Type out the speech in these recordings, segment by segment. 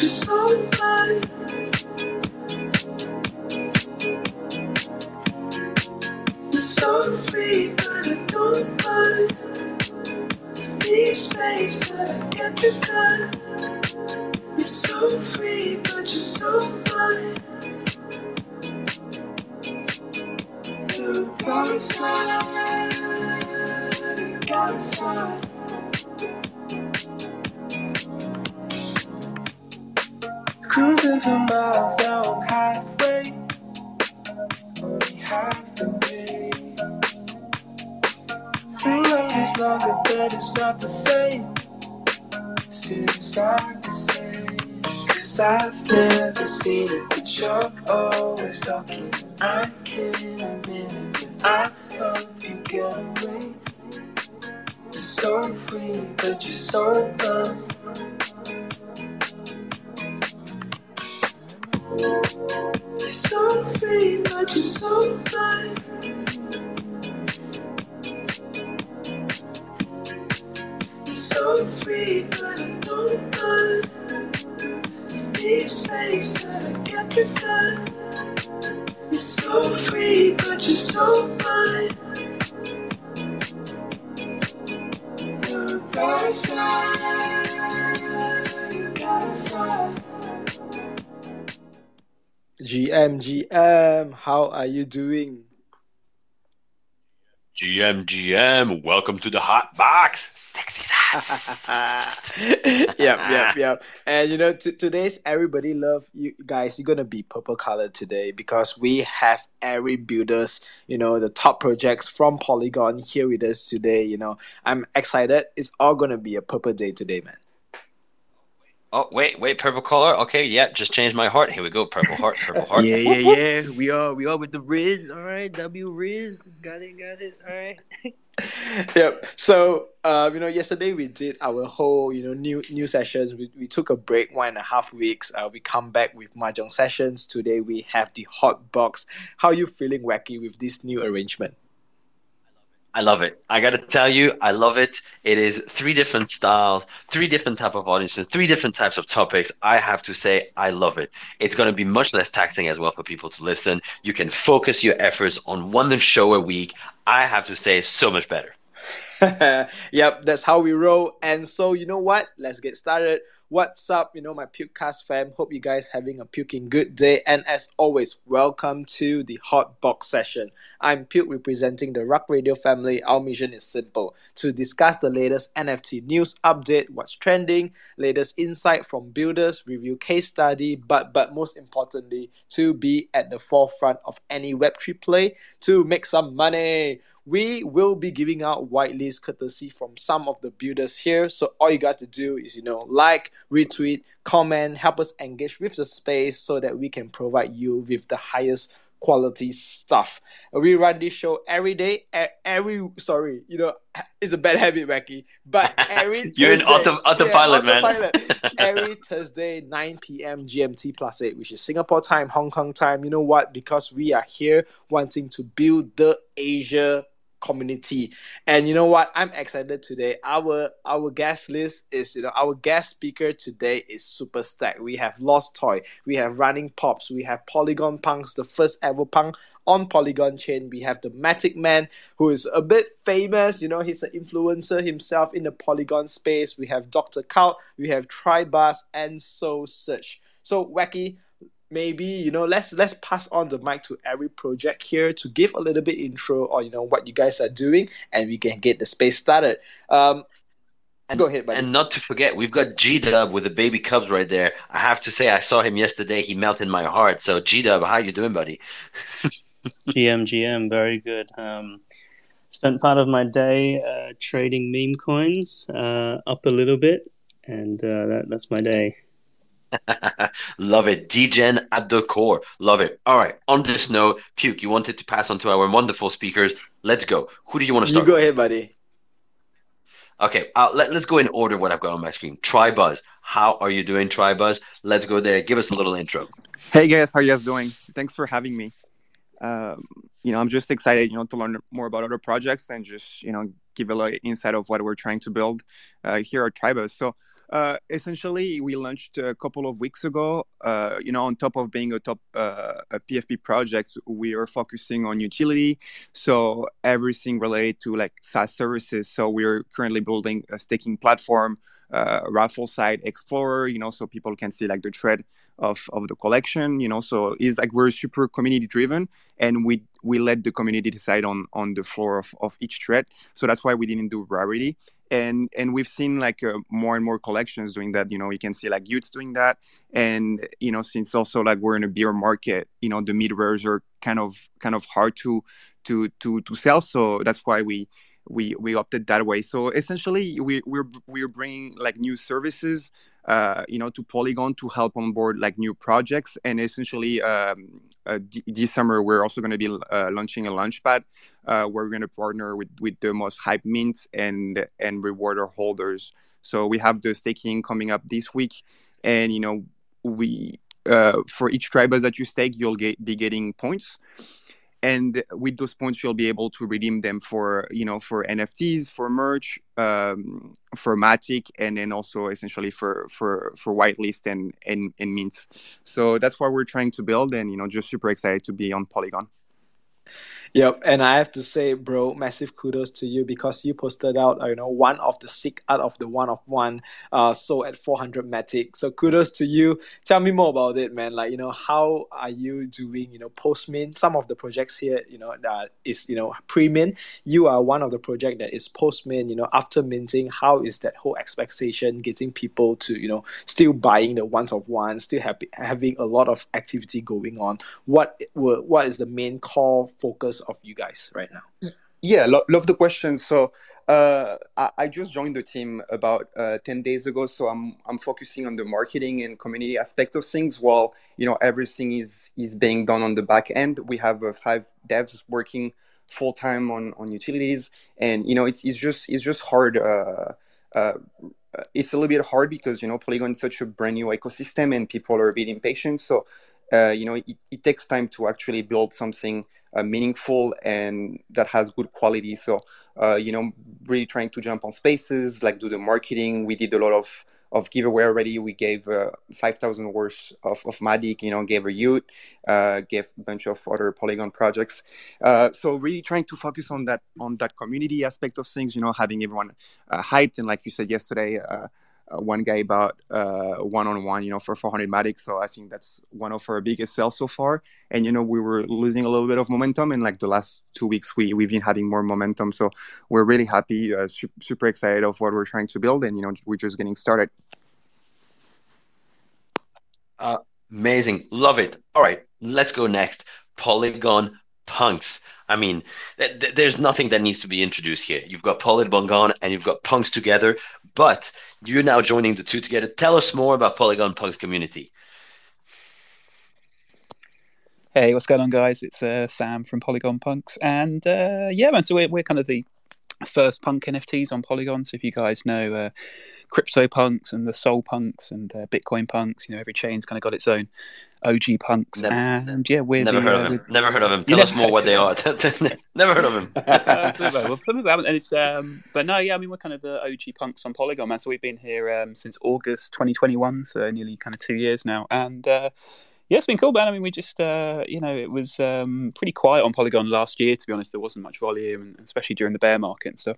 you're so. You're so free, but I don't mind. Need space, but I get the time. You're so free, but you're so fine. You're a butterfly, gotta fly. Cruising for miles down halfway. Only half the way. Three is longer, but it's not the same. Still, it's not the same. Cause I've never seen it, but you're always talking. I can't admit it, but I hope you get away. You're so free, but you're so dumb. You're so free, but you're so fine. You're so free, but I don't mind. You need space, but I get the time. You're so free, but you're so fine. You're GM, GM, how are you doing? GM, GM, welcome to the hot box. Sexy sauce. yep, yep, yep. And you know, t- today's everybody love you guys. You're gonna be purple colored today because we have every builders, you know, the top projects from Polygon here with us today. You know, I'm excited. It's all gonna be a purple day today, man. Oh, wait, wait, purple color. Okay, yeah, just changed my heart. Here we go. Purple heart, purple heart. Yeah, yeah, yeah. We are we are with the Riz. All right, W Riz. Got it, got it. All right. yep. So, um, you know, yesterday we did our whole, you know, new new sessions. We, we took a break one and a half weeks. Uh, we come back with mahjong sessions. Today we have the hot box. How you feeling, Wacky, with this new arrangement? I love it. I got to tell you, I love it. It is three different styles, three different type of audiences, three different types of topics. I have to say, I love it. It's going to be much less taxing as well for people to listen. You can focus your efforts on one show a week. I have to say, so much better. yep, that's how we roll. And so, you know what? Let's get started. What's up, you know, my Pukecast fam? Hope you guys having a puking good day. And as always, welcome to the Hot Box session. I'm Puke representing the Rug Radio family. Our mission is simple to discuss the latest NFT news update, what's trending, latest insight from builders, review case study, but but most importantly, to be at the forefront of any Web3 play to make some money we will be giving out whitelists courtesy from some of the builders here. So all you got to do is, you know, like, retweet, comment, help us engage with the space so that we can provide you with the highest quality stuff. We run this show every day, every sorry, you know, it's a bad habit, Wacky, but every you're in auto, autopilot, yeah, autopilot. man. every Thursday, 9 p.m. GMT plus eight, which is Singapore time, Hong Kong time. You know what? Because we are here wanting to build the Asia community. And you know what? I'm excited today. Our our guest list is you know our guest speaker today is super stacked. We have Lost Toy, we have Running Pops, we have Polygon Punks, the first ever punk on Polygon chain. We have the Matic Man, who is a bit famous. You know, he's an influencer himself in the Polygon space. We have Dr. Cult, we have Tribus, and so such. So wacky maybe you know let's let's pass on the mic to every project here to give a little bit intro or you know what you guys are doing and we can get the space started. Um and, go ahead buddy. and not to forget we've got g-dub with the baby cubs right there. I have to say i saw him yesterday. He melted my heart. So g-dub how you doing buddy? Gm gm very good. Um spent part of my day uh, trading meme coins uh, up a little bit and uh, that, that's my day Love it. Degen at the core. Love it. All right. On this note, Puke, you wanted to pass on to our wonderful speakers. Let's go. Who do you want to start? You go ahead, buddy. Okay, uh, let, let's go in order what I've got on my screen. Tribuzz. How are you doing, Tribuzz? Let's go there. Give us a little intro. Hey, guys. How are you guys doing? Thanks for having me. Um, you know, I'm just excited, you know, to learn more about other projects and just, you know, give a little insight of what we're trying to build uh, here at Tribus. So uh, essentially, we launched a couple of weeks ago. Uh, you know, on top of being a top uh, a PFP project, we are focusing on utility. So everything related to like SaaS services. So we're currently building a staking platform, uh, raffle site explorer. You know, so people can see like the thread of of the collection you know so it's like we're super community driven and we we let the community decide on on the floor of, of each thread. So that's why we didn't do rarity. And and we've seen like uh, more and more collections doing that. You know you can see like y00ts doing that. And you know since also like we're in a bear market you know the mid rares are kind of kind of hard to to to to sell. So that's why we we we opted that way. So essentially we we're we're bringing like new services uh, you know, to Polygon to help onboard like new projects. And essentially, um, uh, d- this summer we're also going to be uh, launching a launchpad uh, where we're going to partner with with the most hype mints and and reward our holders. So we have the staking coming up this week, and you know, we uh, for each tribus that you stake, you'll get, be getting points and with those points you'll be able to redeem them for you know for nfts for merch um, for matic and then also essentially for for for whitelist and and, and mints. So that's what we're trying to build and you know just super excited to be on polygon Yep, and I have to say, bro, massive kudos to you because you posted out, you know, one of the sick out of the one of one, uh, so at 400 Matic. So kudos to you. Tell me more about it, man. Like, you know, how are you doing, you know, post mint? Some of the projects here, you know, that is, you know, pre mint. You are one of the project that is post mint, you know, after minting. How is that whole expectation getting people to, you know, still buying the ones of one, still happy, having a lot of activity going on? What, were, what is the main core focus of you guys right now? Yeah, lo- love the question. So uh, I-, I, just joined the team about uh, ten days ago, so I'm I'm focusing on the marketing and community aspect of things. While you know everything is is being done on the back end, we have uh, five devs working full time on on utilities, and you know it's it's just it's just hard. Uh, uh, it's a little bit hard because you know Polygon is such a brand new ecosystem, and people are a bit impatient. So uh, you know it, it takes time to actually build something uh, meaningful and that has good quality. So, uh, you know, really trying to jump on spaces, like do the marketing. We did a lot of of giveaway already. We gave uh, 5,000 worth of, of Matic, you know, gave a y00t, uh, gave a bunch of other Polygon projects. Uh, so really trying to focus on that, on that community aspect of things, you know, having everyone uh, hyped. And like you said yesterday, uh, one guy bought uh, one on one, you know, for 400 Matic. So I think that's one of our biggest sales so far. And you know, we were losing a little bit of momentum, and like the last two weeks, we we've been having more momentum. So we're really happy, uh, su- super excited of what we're trying to build, and you know, we're just getting started. Amazing, love it. All right, let's go next. Polygon punks. I mean, th- th- there's nothing that needs to be introduced here. You've got Polygon and you've got punks together, but you're now joining the two together. Tell us more about Polygon punks community. Hey, what's going on, guys? It's uh, Sam from Polygon Punks, and uh, yeah, man. So we're we're kind of the first punk NFTs on Polygon. So if you guys know. Uh, crypto punks and the Sol punks and uh, Bitcoin punks. You know, every chain's kind of got its own OG punks. Never, and yeah, we're never the, heard uh, of him. Never heard of him. Tell us more what they are. never heard of him. well, some of them haven't. And it's um, but no, yeah, I mean, we're kind of the OG punks on Polygon, man. So we've been here um, since August 2021, so nearly kind of two years now, and. Uh, yeah, it's been cool, man. I mean, we just, uh, you know, it was um, pretty quiet on Polygon last year, to be honest. There wasn't much volume, especially during the bear market and stuff.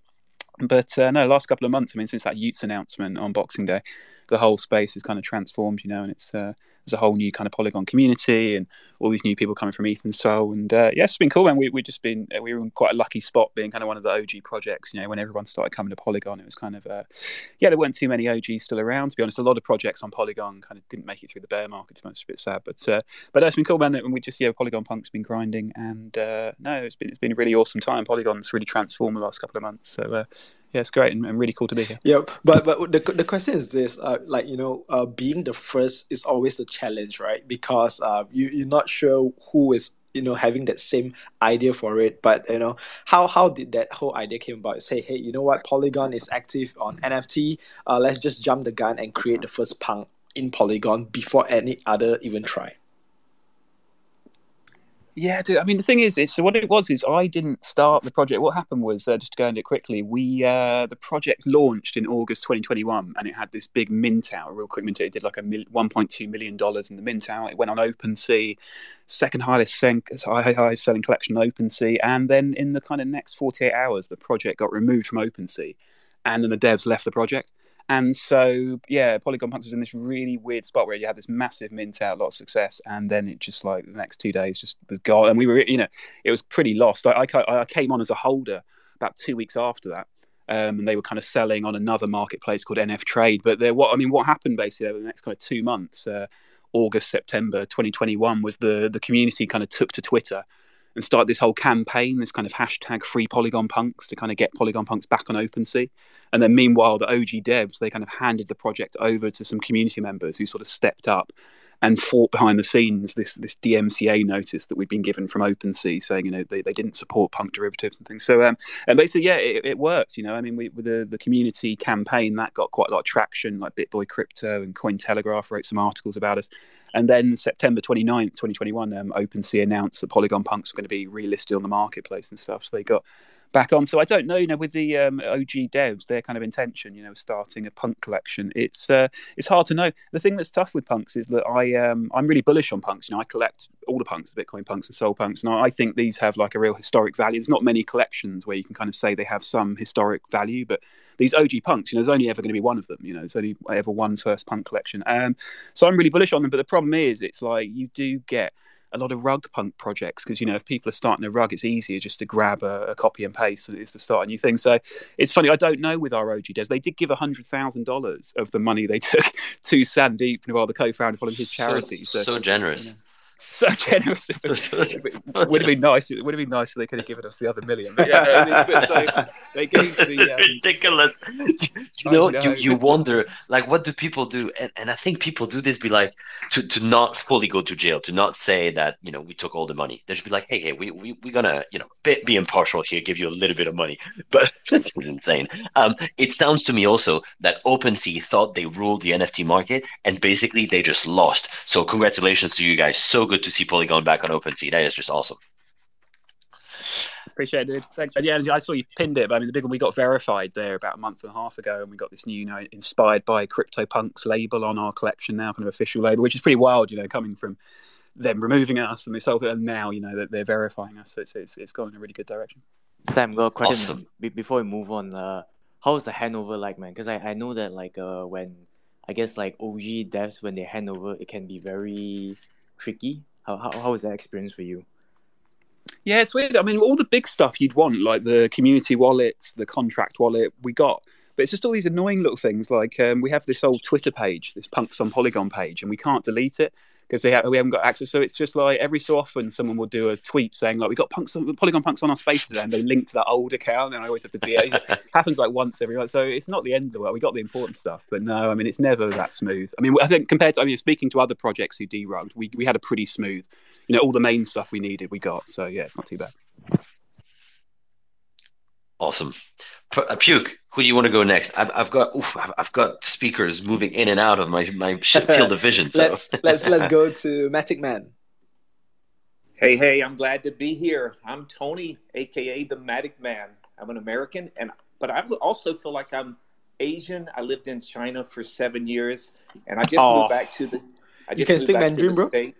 But uh, no, last couple of months, I mean, since that y00ts announcement on Boxing Day, the whole space has kind of transformed, you know, and it's uh, there's a whole new kind of Polygon community and all these new people coming from Eth and Sol. And uh, yeah, it's been cool, man. We we've just been we were in quite a lucky spot being kind of one of the OG projects. You know, when everyone started coming to Polygon, it was kind of uh, yeah, there weren't too many OGs still around. To be honest, a lot of projects on Polygon kind of didn't make it through the bear market. To be honest, a bit sad, but uh, but it's been cool, man. And we just yeah, Polygon Punk's been grinding, and uh, no, it's been it's been a really awesome time. Polygon's really transformed the last couple of months. So uh, yeah, it's great and, and, really cool to be here. Yep, but but the the question is this: uh, like you know, uh, being the first is always the challenge, right? Because uh, you you're not sure who is you know having that same idea for it. But you know how how did that whole idea came about? Say hey you know what? Polygon is active on nft uh, let's just jump the gun and create the first punk in polygon before any other even try Yeah, dude. I mean, the thing is, it's so what it was is I didn't start the project. What happened was, uh, just to go into it quickly, we uh, the project launched in August 2021, and it had this big mint out, real quick mint out. It did like a mil- 1.2 million dollars in the mint out. It went on OpenSea, second highest, sen- highest selling collection on OpenSea, and then in the kind of next 48 hours, the project got removed from OpenSea, and then the devs left the project. And so, yeah, Polygon Punks was in this really weird spot where you had this massive mint out, a lot of success, and then it just like the next two days just was gone. And we were, you know, it was pretty lost. I, I, I came on as a holder about two weeks after that. Um, and they were kind of selling on another marketplace called NFTrade. But there, what I mean, what happened basically over the next kind of two months, uh, August, September 2021, was the the community kind of took to Twitter and started this whole campaign, this kind of hashtag free Polygon Punks to kind of get Polygon Punks back on OpenSea. And then meanwhile, the OG devs, they kind of handed the project over to some community members who sort of stepped up and fought behind the scenes this this DMCA notice that we'd been given from OpenSea saying you know they, they didn't support punk derivatives and things. So um, and basically yeah it, it works. You know I mean we, with the the community campaign that got quite a lot of traction. Like BitBoy Crypto and Cointelegraph wrote some articles about us. And then September 29th, 2021, um, OpenSea announced that Polygon Punks were going to be relisted on the marketplace and stuff. So they got back on. So I don't know, you know, with the um, OG devs, their kind of intention, you know, starting a punk collection, it's uh, it's hard to know. The thing that's tough with punks is that I um, I'm really bullish on punks. You know, I collect all the punks, the Bitcoin punks and Sol punks, and I think these have like a real historic value. There's not many collections where you can kind of say they have some historic value, but these OG punks, you know, there's only ever going to be one of them. You know, there's only ever one first punk collection. Um, so I'm really bullish on them. But the problem is, it's like you do get a lot of rug punk projects because you know if people are starting a rug, it's easier just to grab a, a copy and paste than it is to start a new thing. So it's funny. I don't know with our OG devs. They did give hundred thousand dollars of the money they took to Sandeep Nailwal the co-founder of his charity. So, so, so generous. You know, so generous. so, so, would have been nice. It would have been nice if they could have given us the other million. But yeah, but so they gave the. It's um, ridiculous. You know, know, you, you wonder like what do people do, and, and I think people do this be like to, to not fully go to jail, to not say that you know we took all the money. They should be like, hey, hey, we we we gonna you know be, be impartial here, give you a little bit of money, but that's insane. Um, it sounds to me also that OpenSea thought they ruled the NFT market, and basically they just lost. So congratulations to you guys. So good to see Polygon back on OpenSea. That is just awesome. Appreciate it. Thanks. And yeah, I saw you pinned it. But I mean, the big one we got verified there about a month and a half ago, and we got this new, you know, inspired by CryptoPunks label on our collection now, kind of official label, which is pretty wild, you know, coming from them removing us and this whole, and now you know that they're verifying us. So it's it's, it's gone in a really good direction. Sam, got a question awesome. before we move on. Uh, how's the handover like, man? Because I, I know that like uh when I guess like OG devs when they hand over, it can be very tricky how, how, how was that experience for you? Yeah, it's weird. I mean, all the big stuff you'd want, like the community wallet, the contract wallet, we got. But it's just all these annoying little things. Like um, we have this old Twitter page, this Punks on Polygon page, and we can't delete it because they have, we haven't got access. So it's just like every so often someone will do a tweet saying like we got punks on, Polygon punks on our space today, and they link to that old account, and I always have to deal. it happens like once every month, so it's not the end of the world. We got the important stuff, but no, I mean it's never that smooth. I mean I think compared to I mean speaking to other projects who derugged, we we had a pretty smooth, you know, all the main stuff we needed we got. So yeah, it's not too bad. Awesome. Uh, Puke, who do you want to go next? I've, I've got oof, I've got speakers moving in and out of my, my field of vision. So. let's let's let's go to Matic Man. Hey, hey, I'm glad to be here. I'm Tony, aka the Matic Man. I'm an American, and but I also feel like I'm Asian. I lived in China for seven years, and I just oh. moved back to the. I just you can speak Mandarin, bro. State.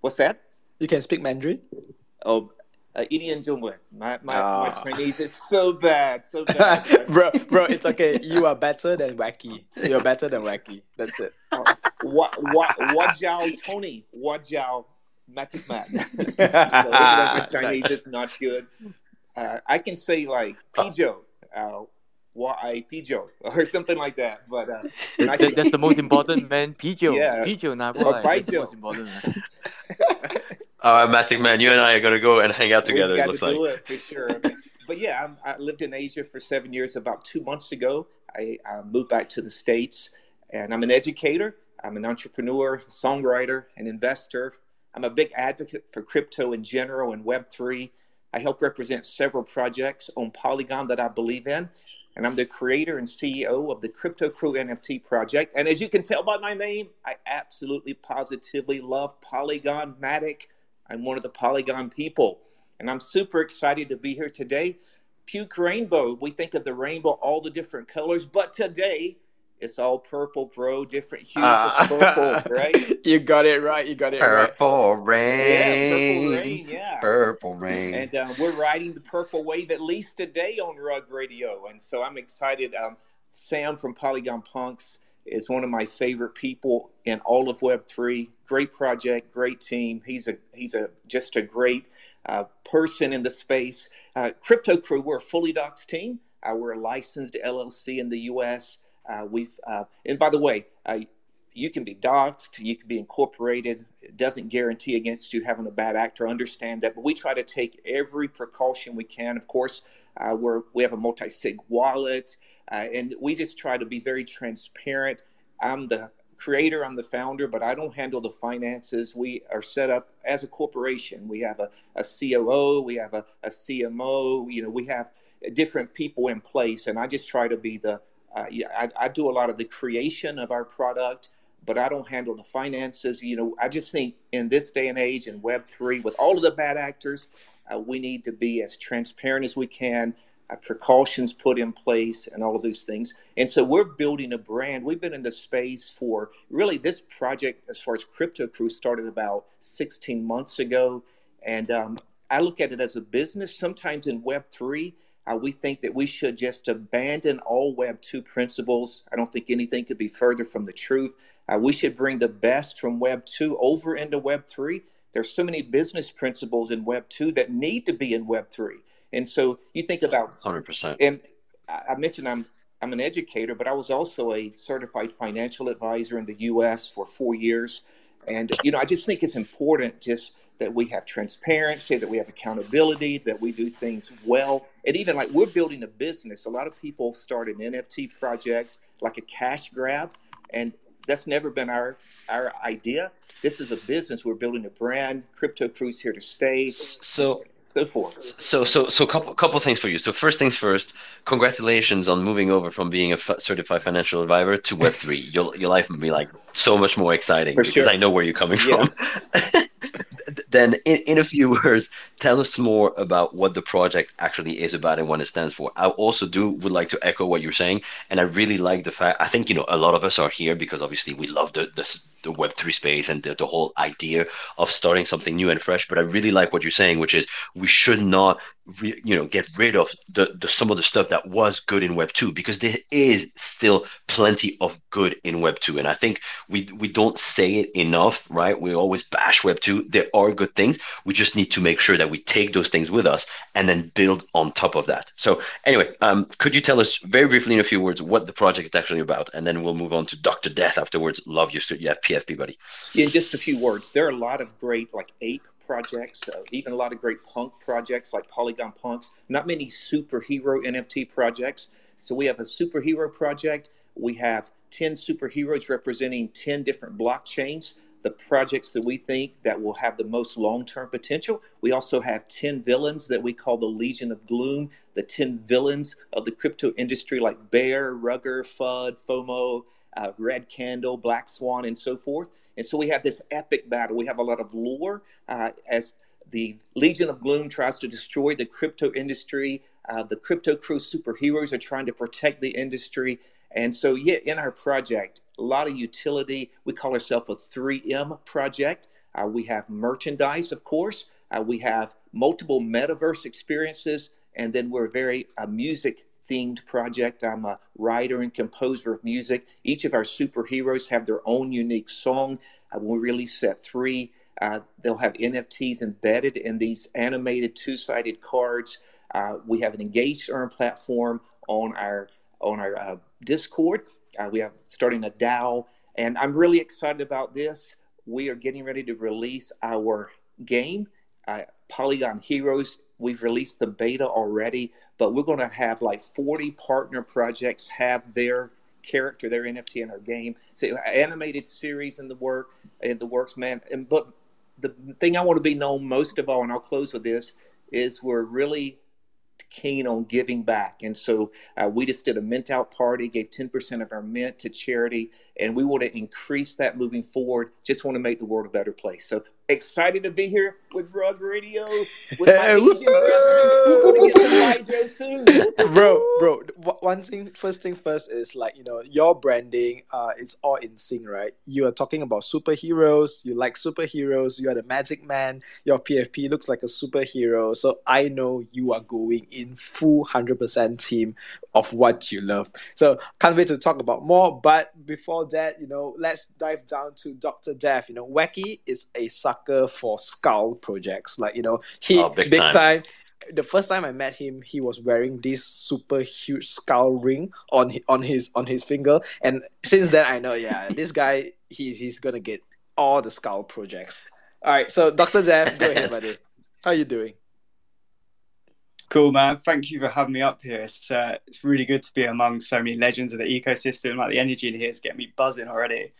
What's that? You can speak Mandarin. Oh, uh, Indian My, my, my ah. Chinese is so bad, so bad. bro, bro, it's okay. You are better than wacky. You're better than wacky. That's it. what, what, what, Jiao Tony? What Jiao Magic Man? so, Chinese is not good. Uh, I can say like Pijo, uh, what I Pijo or something like that. But uh, that, that's the most important, man. Pijo, yeah. Pijo, nah, boy. That's the most important. Man. All right, Matic man, you and I are gonna go and hang out together. Got to like. it for sure. but yeah, I'm, i lived in Asia for seven years. About two months ago, I, I moved back to the states, and I'm an educator. I'm an entrepreneur, songwriter, and investor. I'm a big advocate for crypto in general and Web3. I help represent several projects on Polygon that I believe in. And I'm the creator and CEO of the Crypto Crew NFT project. And as you can tell by my name, I absolutely positively love Polygon Matic I'm one of the Polygon people, and I'm super excited to be here today. Puke Rainbow, we think of the rainbow, all the different colors, but today it's all purple, bro. Different hues uh, of purple, right? You got it right. You got it purple right. Rain. Yeah, purple rain. Yeah, purple rain. And uh, we're riding the purple wave at least today on Rug Radio, and so I'm excited. Um, Sam from Polygon Punks is one of my favorite people in all of Web three. Great project, great team. He's a he's a just a great uh, person in the space. Uh, Crypto Crew, we're a fully doxed team. Uh, we're a licensed LLC in the U.S. Uh, we've uh, and by the way, uh, you can be doxed, you can be incorporated. It doesn't guarantee against you having a bad actor. Understand that, but we try to take every precaution we can. Of course, we're we have a multi-sig wallet. Uh, and we just try to be very transparent. I'm the creator, I'm the founder, but I don't handle the finances. We are set up as a corporation. We have a, a COO, we have a, a CMO, you know, we have different people in place. And I just try to be the, uh, I, I do a lot of the creation of our product, but I don't handle the finances. You know, I just think in this day and age in Web3, with all of the bad actors, uh, we need to be as transparent as we can precautions put in place, and all of those things. And so we're building a brand. We've been in the space for really this project, as far as Crypto Crew, started about 16 months ago. And um, I look at it as a business. Sometimes in Web3, uh, we think that we should just abandon all Web 2 principles. I don't think anything could be further from the truth. Uh, we should bring the best from Web 2 over into Web 3. There's so many business principles in Web 2 that need to be in Web 3. And so you think about 100%. And I mentioned I'm I'm an educator, but I was also a certified financial advisor in the U.S. for four years. And you know, I just think it's important just that we have transparency, that we have accountability, that we do things well, and even like we're building a business. A lot of people start an NFT project like a cash grab, and that's never been our our idea. This is a business. We're building a brand. Crypto Crew's here to stay. So so forth. So, so, so, couple, couple things for you. So, first things first, congratulations on moving over from being a f- certified financial advisor to Web three. your your life will be like so much more exciting for because sure. I know where you're coming yes. from. then, in, a few words, tell us more about what the project actually is about and what it stands for. I also do would like to echo what you're saying, and I really like the fact. I think you know a lot of us are here because obviously we love the the, the Web three space and the, the whole idea of starting something new and fresh. But I really like what you're saying, which is we should not re, you know get rid of the, the some of the stuff that was good in web 2 because there is still plenty of good in web 2 and i think we we don't say it enough right? We always bash web 2 there are good things. We just need to make sure that we take those things with us and then build on top of that. So anyway um, could you tell us very briefly in a few words what the project is actually about? And then we'll move on to dr death afterwards. Love you yeah pfp buddy. In just a few words. There are a lot of great like ape projects, uh, even a lot of great punk projects like Polygon Punks, not many superhero NFT projects. So we have a superhero project. We have 10 superheroes representing 10 different blockchains, the projects that we think that will have the most long-term potential. We also have 10 villains that we call the Legion of Gloom, the 10 villains of the crypto industry like Bear, Rugger, FUD, FOMO, uh, Red Candle, Black Swan, and so forth. And so we have this epic battle. We have a lot of lore uh, as the Legion of Gloom tries to destroy the crypto industry. Uh, the crypto crew superheroes are trying to protect the industry. And so, yeah, in our project, a lot of utility. We call ourselves a 3M project. Uh, we have merchandise, of course. Uh, we have multiple metaverse experiences. And then we're very uh, music themed project. I'm a writer and composer of music. Each of our superheroes have their own unique song. Uh, we release set three. Uh, they'll have NFTs embedded in these animated two-sided cards. Uh, we have an engaged earn platform on our on our uh, Discord. Uh, we have starting a DAO, and I'm really excited about this. We are getting ready to release our game, uh, Polygon Heroes. We've released the beta already, but we're going to have like 40 partner projects have their character, their NFT in our game. So animated series in the work in the works, man. And but the thing I want to be known most of all, and I'll close with this, is we're really keen on giving back. And so uh, we just did a mint out party, gave 10% of our mint to charity, and we want to increase that moving forward. Just want to make the world a better place. So excited to be here with Rug Radio with my Asian brethren. We're gonna get some soon, bro. Bro, one thing, first thing first is like you know your branding. Uh, it's all in sync, right? You are talking about superheroes. You like superheroes. You are the Magic Man. Your PFP looks like a superhero. So I know you are going in full hundred percent team of what you love. So can't wait to talk about more. But before that, you know, let's dive down to Doctor Death. You know, Wacky is a sucker for skull projects. Like you know, he oh, big, big time. time. The first time I met him, he was wearing this super huge skull ring on on his on his finger, and since then I know, yeah, this guy he's he's gonna get all the skull projects. All right, so Doctor Death, go ahead, buddy. How you doing? Cool, man. Thank you for having me up here. It's uh, it's really good to be among so many legends of the ecosystem. Like the energy in here is getting me buzzing already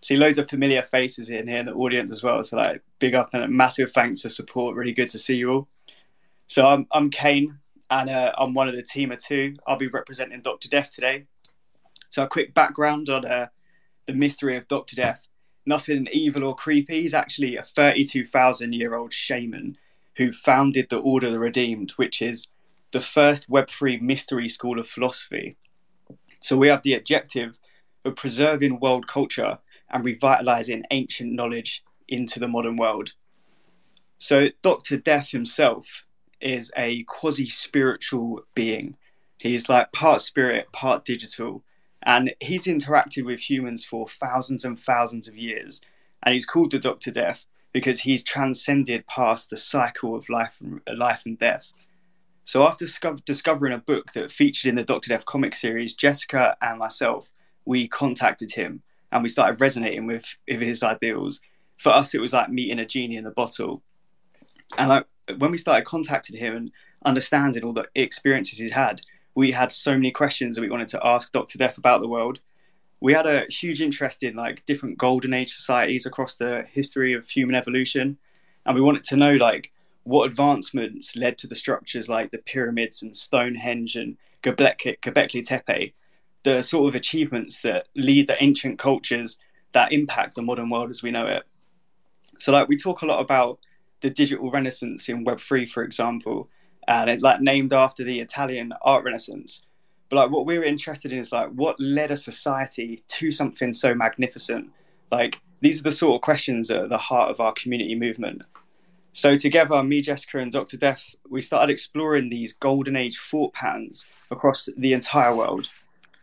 see loads of familiar faces in here in the audience as well. So like big up and a massive thanks for support. Really good to see you all. So I'm I'm Kane and uh, I'm one of the team of two. I'll be representing Doctor Death today. So a quick background on uh, the mystery of Doctor Death. Nothing evil or creepy. He's actually a 32,000 year old shaman who founded the Order of the Redeemed, which is the first Web3 mystery school of philosophy. So we have the objective of preserving world culture and revitalizing ancient knowledge into the modern world. So, Dr. Death himself is a quasi spiritual being. He's like part spirit, part digital, and he's interacted with humans for thousands and thousands of years. And he's called the Doctor Death because he's transcended past the cycle of life and, uh, life and death. So, after discovering a book that featured in the Doctor Death comic series, Jessica and myself, we contacted him and we started resonating with, with his ideals. For us, it was like meeting a genie in a bottle. And like when we started contacting him and understanding all the experiences he'd had, we had so many questions that we wanted to ask Dr. Death about the world. We had a huge interest in like different golden age societies across the history of human evolution. And we wanted to know like what advancements led to the structures like the pyramids and Stonehenge and Göbekli, Göbekli Tepe the sort of achievements that lead the ancient cultures that impact the modern world as we know it. So, like, we talk a lot about the digital renaissance in Web3, for example, and it like named after the Italian art renaissance. But like, what we were interested in is like, what led a society to something so magnificent? Like, these are the sort of questions at the heart of our community movement. So, together, me, Jessica, and Dr. Death, we started exploring these golden age thought patterns across the entire world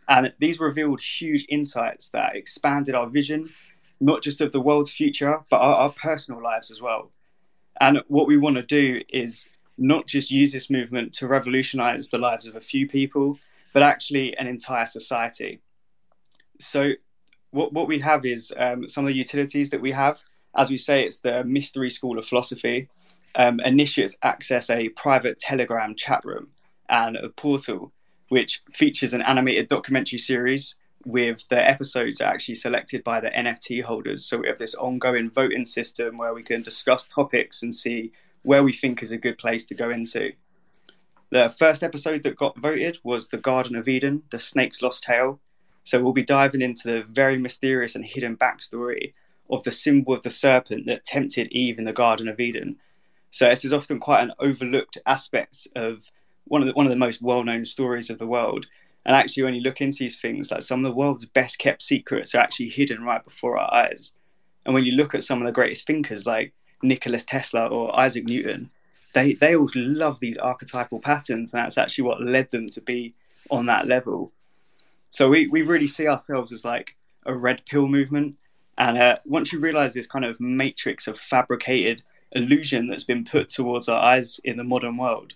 and these revealed huge insights that expanded our vision, not just of the world's future, but our, our personal lives as well. And what we want to do is not just use this movement to revolutionize the lives of a few people, but actually an entire society. So, what, what we have is um, some of the utilities that we have. As we say, it's the Mystery School of Philosophy. Um, initiates access a private Telegram chat room and a portal which features an animated documentary series with the episodes actually selected by the NFT holders. So we have this ongoing voting system where we can discuss topics and see where we think is a good place to go into. The first episode that got voted was The Garden of Eden, The Snake's Lost Tale. So we'll be diving into the very mysterious and hidden backstory of the symbol of the serpent that tempted Eve in the Garden of Eden. So this is often quite an overlooked aspect of one of the one of the most well known stories of the world. And actually, when you look into these things, like some of the world's best kept secrets are actually hidden right before our eyes. And when you look at some of the greatest thinkers like Nicholas Tesla or Isaac Newton, they they all love these archetypal patterns, and that's actually what led them to be on that level. So we we really see ourselves as like a red pill movement. And uh, once you realize this kind of matrix of fabricated illusion that's been put towards our eyes in the modern world,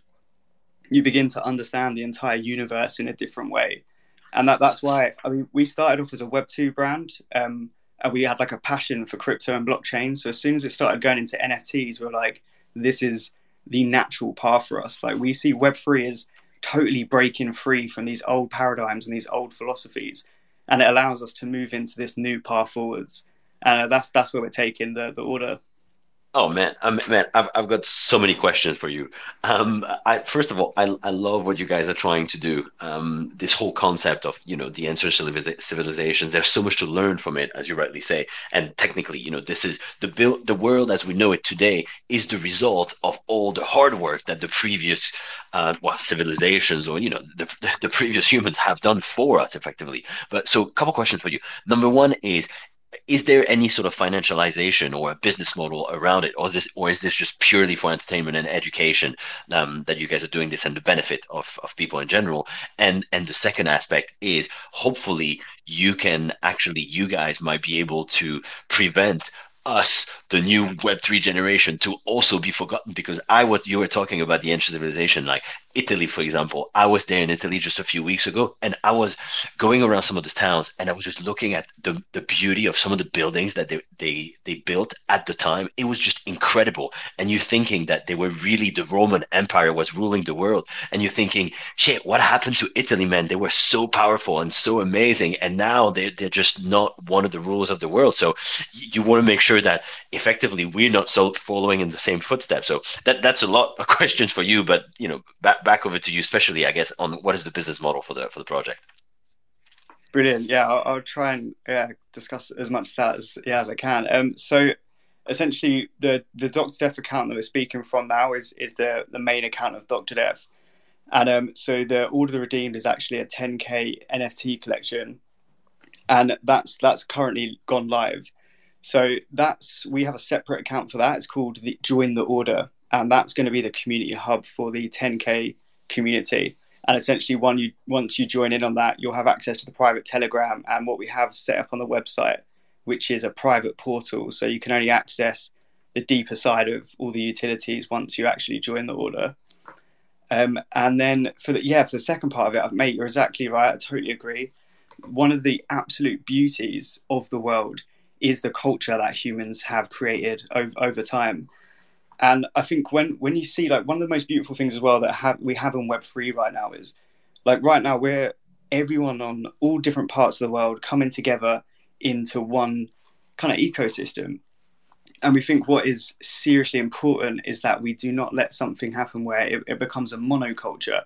you begin to understand the entire universe in a different way. And that, that's why I mean we started off as a Web two brand, um, and we had like a passion for crypto and blockchain. So as soon as it started going into NFTs, we we're like, this is the natural path for us. Like we see Web three as totally breaking free from these old paradigms and these old philosophies, and it allows us to move into this new path forwards. And uh, that's that's where we're taking the the order. Oh man, um, man, I've, I've got so many questions for you. Um, I, first of all, I, I love what you guys are trying to do. Um, this whole concept of you know the ancient civilizations. There's so much to learn from it, as you rightly say. And technically, you know, this is the build, the world as we know it today is the result of all the hard work that the previous, uh, well, civilizations or you know the the previous humans have done for us, effectively. But so, a couple questions for you. Number one is is there any sort of financialization or a business model around it, or is this, or is this just purely for entertainment and education um, that you guys are doing this and the benefit of, of people in general? And and the second aspect is hopefully you can actually you guys might be able to prevent us, the new Web3 generation, to also be forgotten because I was, you were talking about the ancient civilization, like Italy, for example. I was there in Italy just a few weeks ago and I was going around some of those towns and I was just looking at the, the beauty of some of the buildings that they, they, they built at the time. It was just incredible. And you're thinking that they were really, the Roman Empire was ruling the world. And you're thinking, shit, what happened to Italy, man? They were so powerful and so amazing. And now they're, they're just not one of the rulers of the world. So you want to make sure that effectively we're not so following in the same footsteps. So that that's a lot of questions for you, but you know, back over to you, especially I guess on what is the business model for the for the project. Brilliant. Yeah, I'll, I'll try and yeah, discuss as much that as yeah as I can. Um, so essentially, the the Doctor Death account that we're speaking from now is is the the main account of Doctor Death, and um, so the Order of the Redeemed is actually a 10k NFT collection, and that's that's currently gone live. So that's we have a separate account for that. It's called the Join the Order, and that's going to be the community hub for the 10k community. And essentially, one you once you join in on that, you'll have access to the private Telegram and what we have set up on the website, which is a private portal. So you can only access the deeper side of all the utilities once you actually join the order. Um, and then for the yeah, for the second part of it, mate, you're exactly right. I totally agree. One of the absolute beauties of the world is the culture that humans have created over, over time. And I think when when you see like one of the most beautiful things as well that we have on Web three right now is like right now we're everyone on all different parts of the world coming together into one kind of ecosystem. And we think what is seriously important is that we do not let something happen where it, it becomes a monoculture.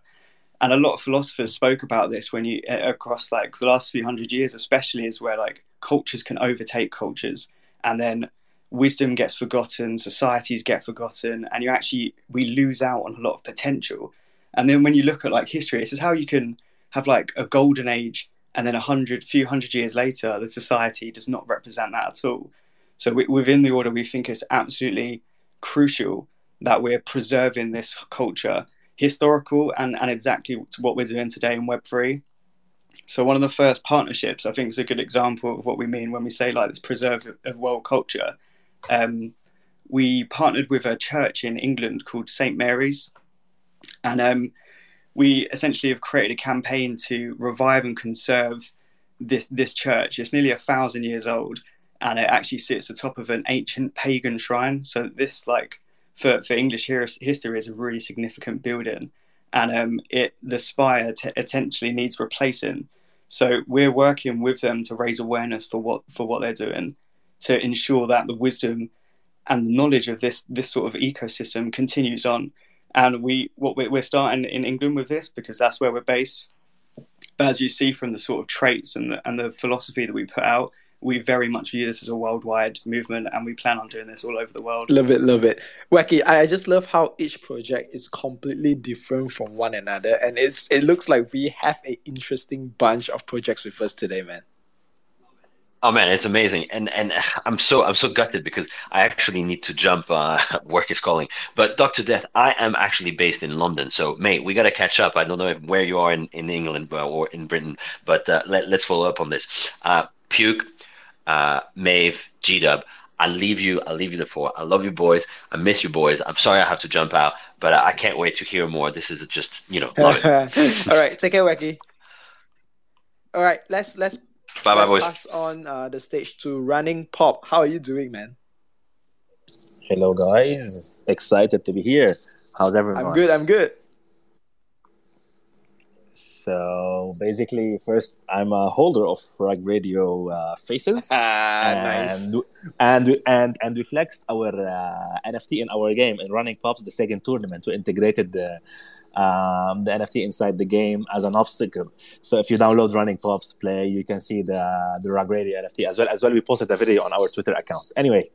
And a lot of philosophers spoke about this when you across like the last few hundred years, especially, is where like cultures can overtake cultures and then wisdom gets forgotten societies get forgotten and you actually we lose out on a lot of potential. And then when you look at like history is how you can have like a golden age and then a hundred few hundred years later the society does not represent that at all. So we, within the order we think it's absolutely crucial that we're preserving this culture historical and, and exactly what we're doing today in web3 so one of the first partnerships, I think, is a good example of what we mean when we say like this preserve of world culture. Um, we partnered with a church in England called St Mary's, and um, we essentially have created a campaign to revive and conserve this this church. It's nearly a thousand years old, and it actually sits atop of an ancient pagan shrine. So this, like, for for English history, is a really significant building and um, it the spire t- essentially needs replacing. So we're working with them to raise awareness for what for what they're doing, to ensure that the wisdom and the knowledge of this this sort of ecosystem continues on. And we what we're, starting in England with this because that's where we're based. But as you see from the sort of traits and the, and the philosophy that we put out, we very much view this as a worldwide movement and we plan on doing this all over the world. Love it, love it. Wacky, I just love how each project is completely different from one another. And it's it looks like we have an interesting bunch of projects with us today, man. Oh man, it's amazing, and and I'm so I'm so gutted because I actually need to jump. Uh, work is calling. But Doctor Death, I am actually based in London, so mate, we gotta catch up. I don't know if, where you are in, in England or in Britain, but uh, let, let's follow up on this. Uh, Puke, uh, G Dub. I leave you. I leave you the floor. I love you, boys. I miss you, boys. I'm sorry I have to jump out, but I can't wait to hear more. This is just you know. All right, take care, Wacky. All right, let's let's bye bye, boys. Pass on uh, the stage to Running Pop. How are you doing, man? Hello, guys. Excited to be here. How's everyone? I'm good. I'm good. So basically, first, I'm a holder of Rug Radio uh, faces, Ah, and, nice. and and and we flexed our uh, NFT in our game in Running Pops, the second tournament. We integrated the um, the NFT inside the game as an obstacle. So if you download Running Pops Play, you can see the the Rug Radio NFT as well. As well, we posted a video on our Twitter account. Anyway.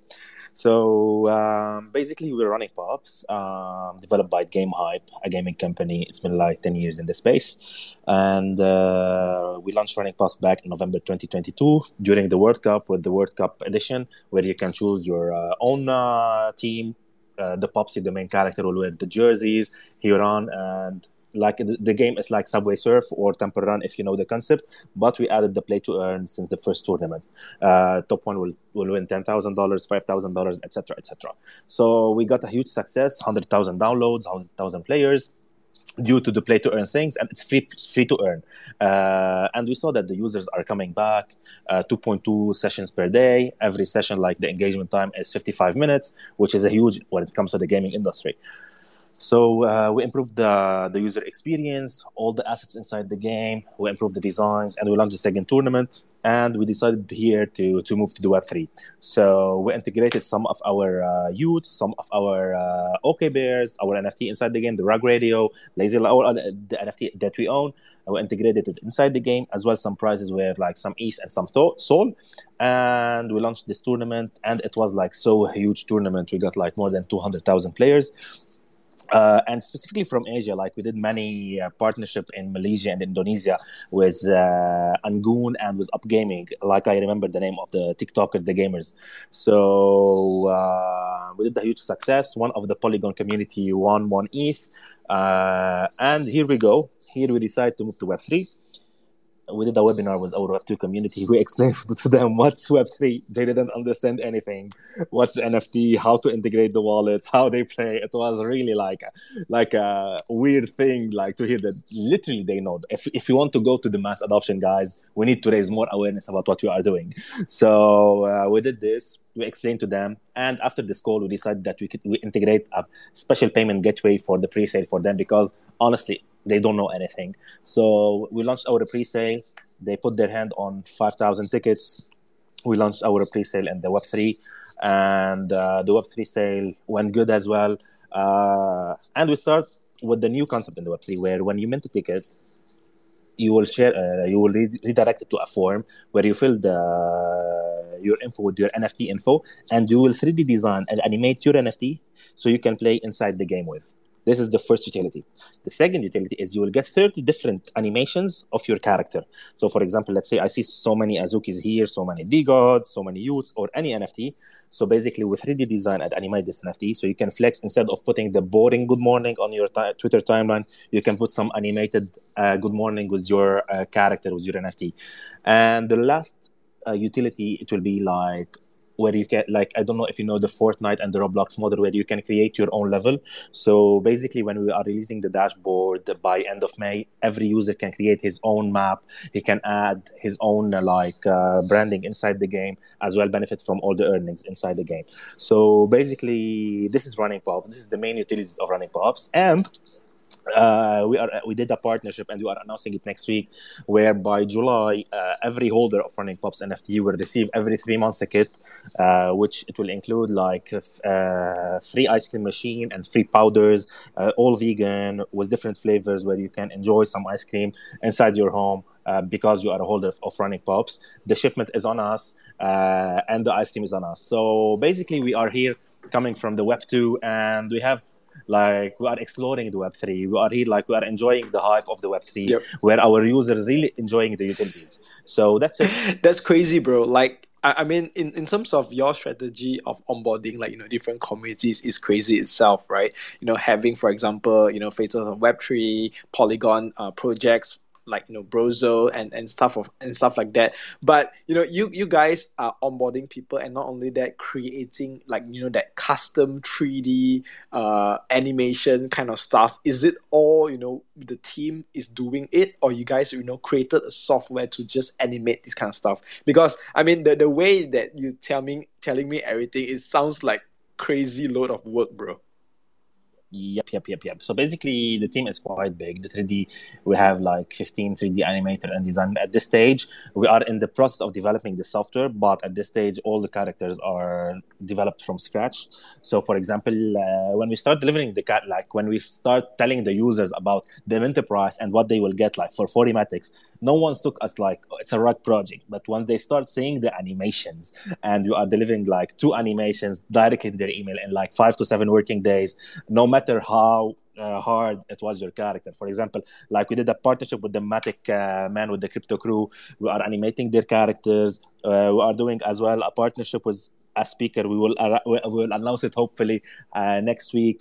So um, basically, we're running pops um, developed by Game Hype, a gaming company. It's been like 10 years in the space. And uh, we launched Running Pops back in November 2022 during the World Cup with the World Cup edition, where you can choose your uh, own uh, team. Uh, the Popsy, the main character, will wear the jerseys, Huron, and like the, the game is like Subway Surf or Temple Run if you know the concept. But we added the play to earn since the first tournament. Uh, top one will, will win ten thousand dollars, five thousand dollars, etc., etc. So we got a huge success, hundred thousand downloads, hundred thousand players due to the play to earn things and it's free free to earn. Uh, and we saw that the users are coming back uh, 2.2 sessions per day. Every session like the engagement time is 55 minutes which is a huge when it comes to the gaming industry so uh, we improved the, the user experience, all the assets inside the game. We improved the designs, and we launched the second tournament. And we decided here to, to move to the Web three. So we integrated some of our uh, y00ts, some of our uh, Okay Bears, our NFT inside the game, the Rug Radio, Lazy all the NFT that we own. We integrated it inside the game as well. Some prizes were like some ETH and some Sol, and we launched this tournament. And it was like so huge tournament. We got like more than two hundred thousand players uh, and specifically from Asia, like we did many uh, partnership in Malaysia and Indonesia with uh, Angoon and with Upgaming. Like I remember the name of the TikToker, the gamers. So uh, we did a huge success. One of the Polygon community won one ETH, uh, and here we go. Here we decide to move to Web three we did a webinar with our Web2 community. We explained to them what's Web3. They didn't understand anything. What's NFT? How to integrate the wallets? How they play? It was really like like a weird thing, like to hear that literally they know. If if you want to go to the mass adoption, guys, we need to raise more awareness about what you are doing. So uh, we did this. We explained to them, and after this call, we decided that we could we integrate a special payment gateway for the pre-sale for them because honestly, they don't know anything. So we launched our pre-sale. They put their hand on 5,000 tickets. We launched our pre-sale in the Web3, and uh, the Web3 sale went good as well. Uh, and we start with the new concept in the Web3, where when you mint a ticket, you will share, uh, you will re- redirect it to a form where you fill the your info with your NFT info, and you will 3D design and animate your NFT so you can play inside the game with. This is the first utility. The second utility is you will get 30 different animations of your character. So, for example, let's say I see so many Azukis here, so many DeGods, so many y00ts, or any NFT. So, basically, with 3D design and animate this NFT, so you can flex instead of putting the boring good morning on your t- Twitter timeline, you can put some animated uh, good morning with your uh, character, with your NFT. And the last uh, utility, it will be like where you can like I don't know if you know the Fortnite and the Roblox model where you can create your own level. So basically, when we are releasing the dashboard by end of May, every user can create his own map. He can add his own uh, like uh, branding inside the game as well, benefit from all the earnings inside the game. So basically, this is Running Pops. This is the main utilities of Running Pops, and uh, we are we did a partnership and we are announcing it next week where by july uh, every holder of running pops nft will receive every three months a kit uh, which it will include like uh, free ice cream machine and free powders uh, all vegan with different flavors where you can enjoy some ice cream inside your home uh, because you are a holder of running pops the shipment is on us and the ice cream is on us. So basically we are here coming from the web 2 and we have like we are exploring the web3 we are here like we are enjoying the hype of the web3 Yep. where our users really enjoying the utilities so that's it That's crazy, bro. Like, I, I mean, in, in terms of your strategy of onboarding, like, you know, different communities is crazy itself, right? You know, having, for example, you know, Faces on Web3, Polygon uh, projects, like you know brozo and and stuff of and stuff like that. But you know you you guys are onboarding people and not only that creating like you know that custom 3d uh animation kind of stuff. Is it all you know the team is doing it or you guys you know created a software to just animate this kind of stuff? Because i mean the, the way that you tell me telling me everything it sounds like crazy load of work bro Yep, yep, yep, yep. So basically, the team is quite big. The 3D, we have like 15 3D animator and design. At this stage, we are in the process of developing the software, but at this stage, all the characters are developed from scratch. So, for example, uh, when we start delivering the cat, like when we start telling the users about the enterprise and what they will get, like for 40 matics, no one took us like oh, it's a rug project. But once they start seeing the animations, and you are delivering like two animations directly to their email in like five to seven working days, no matter matter how uh, hard it was your character. For example, like we did a partnership with the Matic uh, man with the Crypto Crew. We are animating their characters. Uh, we are doing as well a partnership with a speaker. We will uh, we will announce it hopefully uh, next week.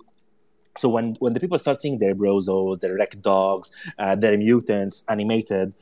So when, when the people start seeing their brozos, their Rekt Dogs, uh, their mutants animated,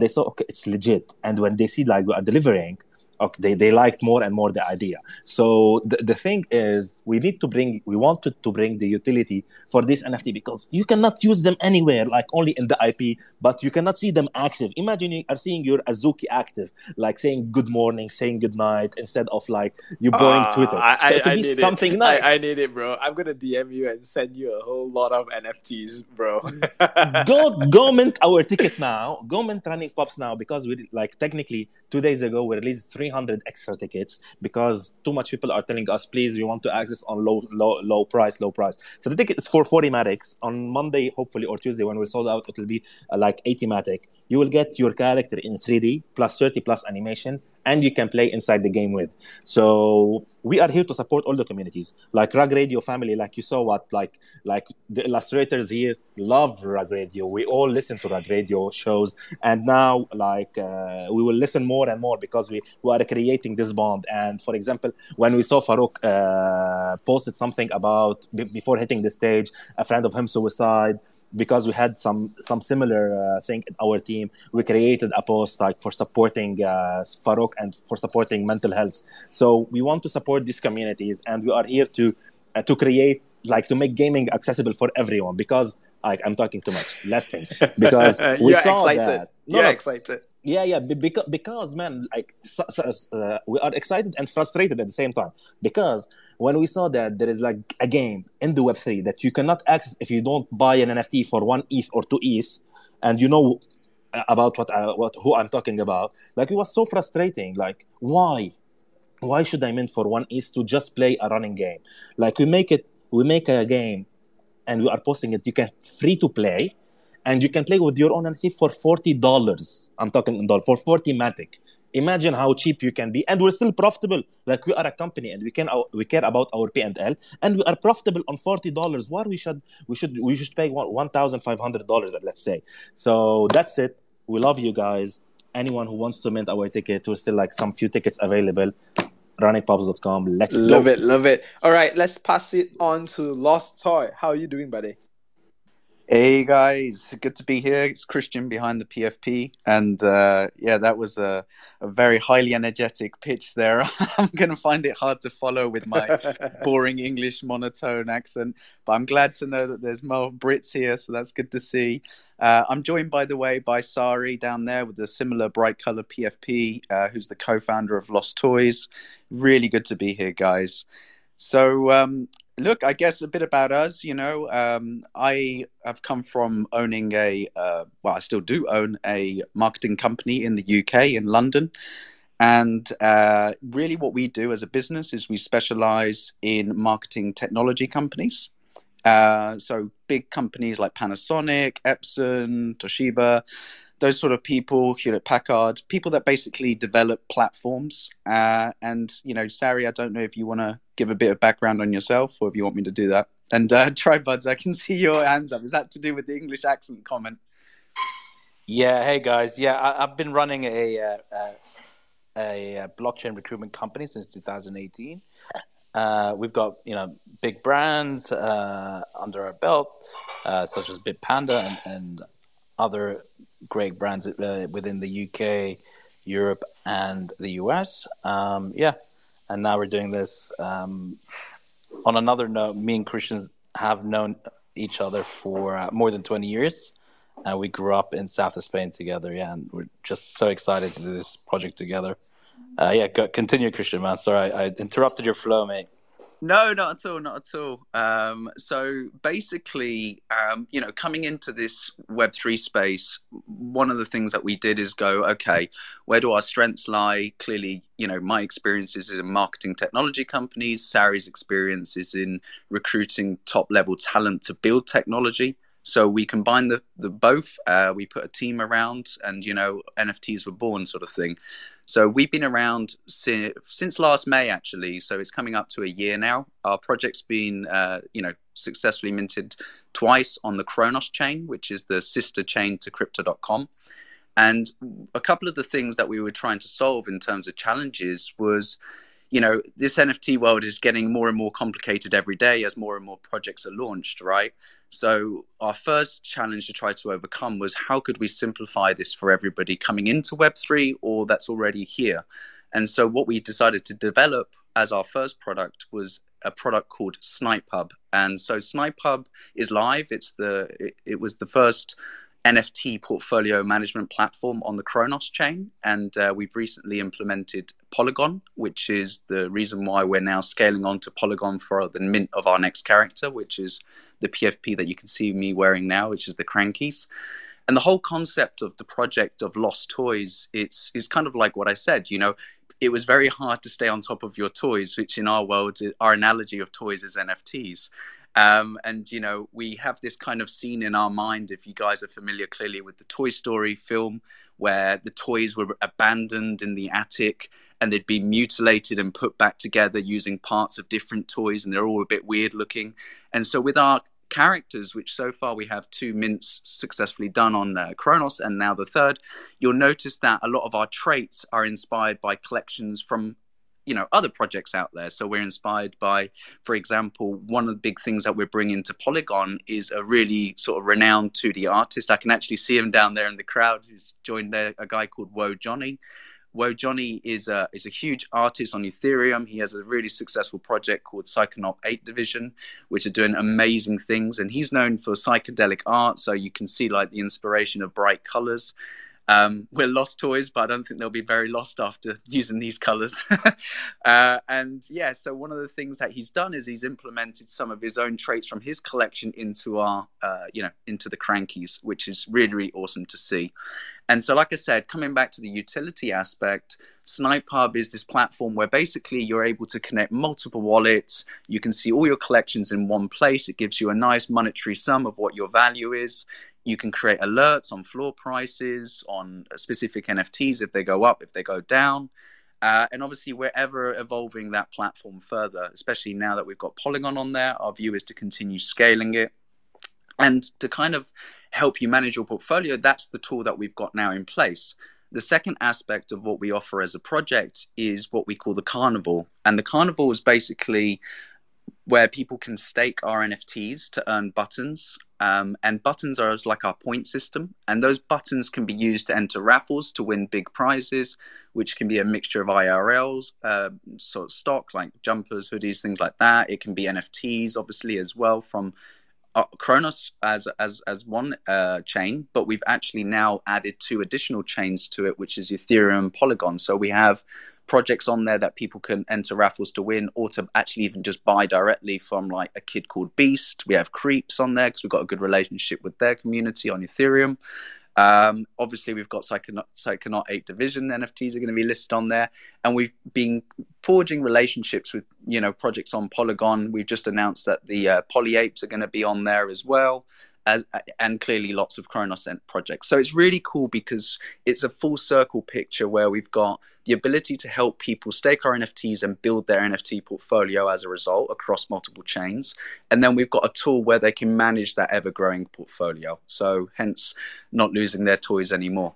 they saw okay, it's legit. And when they see like we are delivering, okay, they, they liked more and more the idea. So the, the thing is, we need to bring, we wanted to bring the utility for this NFT because you cannot use them anywhere, like only in the IP, but you cannot see them active. Imagine you are seeing your Azuki active, like saying good morning, saying good night, instead of like you blowing uh, Twitter. I, so I, I something it. nice. I, I need it, bro. I'm gonna DM you and send you a whole lot of NFTs, bro. go go mint our ticket now. Go mint running pops now because we like technically two days ago we released 300 extra tickets because too much people are telling us please we want to access on low low low price low price. So the ticket is for 40 matics on monday hopefully or tuesday when we're sold out it will be uh, like 80 matic you will get your character in 3d plus 30 plus animation and you can play inside the game with. So we are here to support all the communities. Like Rug Radio family, like you saw what like like the illustrators here love Rug Radio. We all listen to Rug Radio shows, and now like uh, we will listen more and more because we, we are creating this bond. And for example, when we saw Farokh uh, posted something about b- before hitting the stage, a friend of him suicide because we had some some similar uh, thing in our team we created a post like for supporting uh, Farokh and for supporting mental health. So we want to support these communities and we are here to uh, to create like to make gaming accessible for everyone because like I'm talking too much. Less thing. Because we saw excited. that. No, yeah excited yeah yeah because, because man like uh, we are excited and frustrated at the same time. Because when we saw that there is like a game in the web3 that you cannot access if you don't buy an nft for one eth or two eth and you know uh, about what I, uh, what who i'm talking about like it was so frustrating. Like why? Why should i mint for one eth to just play a running game? Like we make it we make a game and we are posting it you can free to play and you can play with your own NFT for forty dollars. I'm talking in dollars for forty matic. Imagine how cheap you can be, and we're still profitable. Like we are a company, and we can uh, we care about our P and L, and we are profitable on forty dollars. Why we should we should we should pay one thousand five hundred dollars, let's say. So that's it. We love you guys. Anyone who wants to mint our ticket, we're still like some few tickets available runningpops.com. Let's love go. it, love it. All right, let's pass it on to Lost Toy. How are you doing, buddy? Hey guys, good to be here. It's Christian behind the PFP, and uh, yeah, that was a, a, very highly energetic pitch there. I'm going to find it hard to follow with my boring English monotone accent, but I'm glad to know that there's more Brits here, so that's good to see. Uh, I'm joined, by the way, by Sari down there with a similar bright color PFP, uh, who's the co-founder of Lost Toys. Really good to be here, guys. So um, look, I guess a bit about us. You know, um, I have come from owning a, uh, well, I still do own a marketing company in the UK in London. And uh, really, what we do as a business is we specialize in marketing technology companies. Uh, so, big companies like Panasonic, Epson, Toshiba, those sort of people, Hewlett Packard, people that basically develop platforms. Uh, and, you know, Sari, I don't know if you want to give a bit of background on yourself or if you want me to do that. And uh, Tribuds, I can see your hands up. Is that to do with the English accent comment? Yeah. Hey, guys. Yeah, I, have been running a, uh, uh a, a blockchain recruitment company since 2018. Uh, we've got you know big brands uh, under our belt, uh, such as Bitpanda and, and other great brands uh, within the UK, Europe, and the US. Um, yeah, and now we're doing this. Um, on another note, me and Christians have known each other for uh, more than 20 years. Uh, we grew up in south of Spain together, yeah, and we're just so excited to do this project together. Uh, yeah, go, continue, Christian, man. Sorry, I, I interrupted your flow, mate. No, not at all, not at all. Um, so basically, um, you know, coming into this Web three space, one of the things that we did is go, okay, where do our strengths lie? Clearly, you know, my experience is in marketing technology companies, Sari's experience is in recruiting top level talent to build technology. So we combine the, the both. Uh, we put a team around, and you know, NFTs were born, sort of thing. So we've been around since, since last May, actually. So it's coming up to a year now. Our project's been, uh, you know, successfully minted twice on the Cronos chain, which is the sister chain to Crypto.com. And a couple of the things that we were trying to solve in terms of challenges was you know, this NFT world is getting more and more complicated every day as more and more projects are launched, right? So our first challenge to try to overcome was how could we simplify this for everybody coming into Web3 or that's already here? And so what we decided to develop as our first product was a product called Snipe Hub. And so Snipe Hub is live. It's the it, it was the first NFT portfolio management platform on the Cronos chain. And uh, we've recently implemented Polygon, which is the reason why we're now scaling on to Polygon for the mint of our next character, which is the PFP that you can see me wearing now, which is the Crankies. And the whole concept of the project of lost toys, it's is kind of like what I said, you know, it was very hard to stay on top of your toys, which in our world, our analogy of toys is NFTs. Um, and you know, we have this kind of scene in our mind. If you guys are familiar, clearly with the Toy Story film, where the toys were abandoned in the attic and they'd be mutilated and put back together using parts of different toys, and they're all a bit weird looking. And so, with our characters, which so far we have two mints successfully done on uh, Cronos and now the third, you'll notice that a lot of our traits are inspired by collections from you know other projects out there so we're inspired by for example one of the big things that we're bringing to polygon is a really sort of renowned 2d artist i can actually see him down there in the crowd who's joined there a guy called woe johnny Woe Johnny is a is a huge artist on Ethereum. He has a really successful project called Psychonaut Ape Division, which are doing amazing things. And he's known for psychedelic art, so you can see like the inspiration of bright colors. Um, we're lost toys, but I don't think they'll be very lost after using these colors. uh, and yeah, so one of the things that he's done is he's implemented some of his own traits from his collection into our, uh, you know, into the crankies, which is really, really awesome to see. And so, like I said, coming back to the utility aspect, SnipeHub is this platform where basically you're able to connect multiple wallets. You can see all your collections in one place. It gives you a nice monetary sum of what your value is. You can create alerts on floor prices, on specific NFTs if they go up, if they go down. Uh, and obviously, we're ever evolving that platform further, especially now that we've got Polygon on there. Our view is to continue scaling it. And to kind of help you manage your portfolio, that's the tool that we've got now in place. The second aspect of what we offer as a project is what we call the carnival. And the carnival is basically where people can stake our NFTs to earn buttons. Um, and buttons are like our point system. And those buttons can be used to enter raffles to win big prizes, which can be a mixture of IRLs, uh, sort of stock like jumpers, hoodies, things like that. It can be NFTs, obviously, as well from uh, Cronos as as as one uh, chain, but we've actually now added two additional chains to it, which is Ethereum, Polygon. So we have projects on there that people can enter raffles to win or to actually even just buy directly from like a kid called Beast. We have Creeps on there because we've got a good relationship with their community on Ethereum. Um, obviously, we've got Psychonaut, Psychonaut Ape Division NFTs are going to be listed on there. And we've been forging relationships with, you know, projects on Polygon. We've just announced that the uh, Polyapes are going to be on there as well as, and clearly lots of Cronos projects. So it's really cool because it's a full circle picture where we've got the ability to help people stake our NFTs and build their NFT portfolio as a result across multiple chains. And then we've got a tool where they can manage that ever growing portfolio. So hence not losing their toys anymore.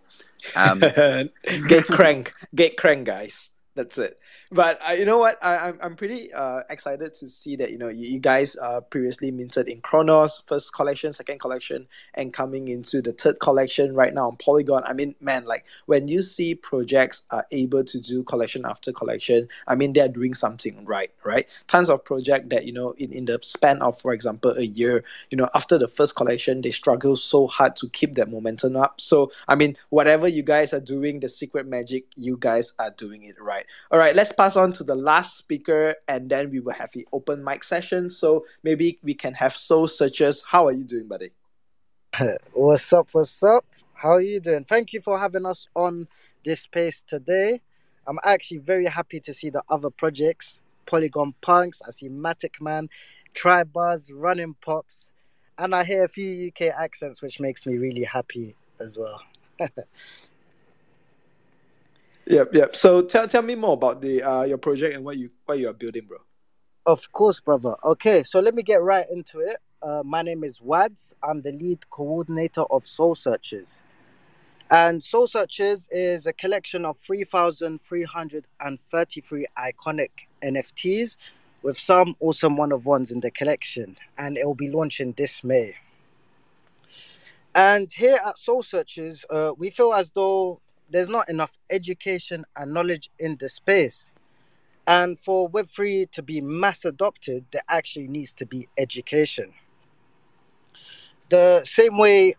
Um, get crank, get crank, guys that's it. But uh, you know what? I, I'm I'm pretty uh, excited to see that you know you, you guys uh, previously minted in Cronos first collection, second collection, and coming into the third collection right now on Polygon. I mean, man, like when you see projects are able to do collection after collection, I mean they're doing something right, right? Tons of project that you know in in the span of, for example, a year, you know, after the first collection, they struggle so hard to keep that momentum up. So I mean, whatever you guys are doing, the secret magic, you guys are doing it right right. All right. Let's pass on to the last speaker, and then we will have the open mic session. So maybe we can have Soul Searchers. How are you doing, buddy? what's up? What's up? How are you doing? Thank you for having us on this space today. I'm actually very happy to see the other projects Polygon Punks, I see Matic Man, Tribuzz, Running Pops, and I hear a few UK accents, which makes me really happy as well. Yep, yep. So tell tell me more about the uh your project and what you what you are building, bro. Of course, brother. Okay, so let me get right into it. Uh, my name is Wads. I'm the lead coordinator of Soul Searches. And Soul Searches is a collection of 3,333 iconic NFTs with some awesome one of ones in the collection. And it will be launching this May. And here at Soul Searches, uh, we feel as though there's not enough education and knowledge in the space. And for Web3 to be mass adopted, there actually needs to be education. The same way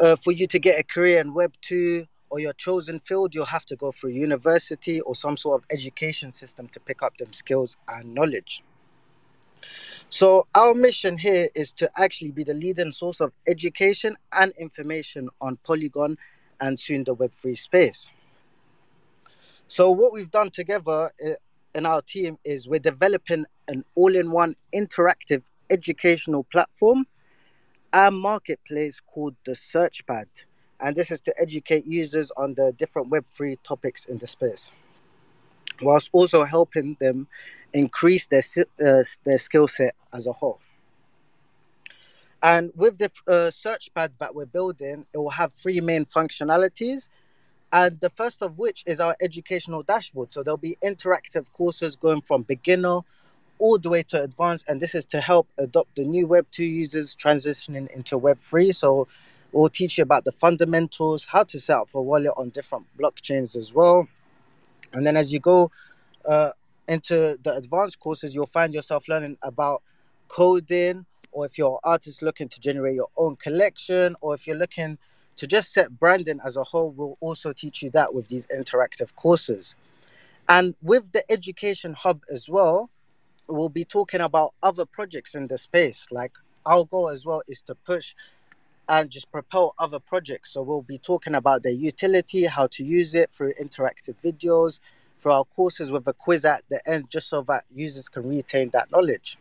uh, for you to get a career in Web2 or your chosen field, you'll have to go through university or some sort of education system to pick up them skills and knowledge. So, our mission here is to actually be the leading source of education and information on Polygon and soon the Web3 space. So, what we've done together uh, in our team is we're developing an all in one interactive educational platform and marketplace called the Searchpad. And this is to educate users on the different Web3 topics in the space, whilst also helping them increase their, uh, their skill set as a whole. And with the uh, Searchpad that we're building, it will have three main functionalities. And the first of which is our educational dashboard. So there'll be interactive courses going from beginner all the way to advanced. And this is to help adopt the new Web 2 users transitioning into Web 3. So we'll teach you about the fundamentals, how to set up a wallet on different blockchains as well. And then as you go uh, into the advanced courses, you'll find yourself learning about coding, or if you're an artist looking to generate your own collection, or if you're looking to just set branding as a whole, we'll also teach you that with these interactive courses. And with the Education Hub as well, we'll be talking about other projects in the space. Like our goal as well is to push and just propel other projects. So we'll be talking about their utility, how to use it through interactive videos, through our courses with a quiz at the end, just so that users can retain that knowledge.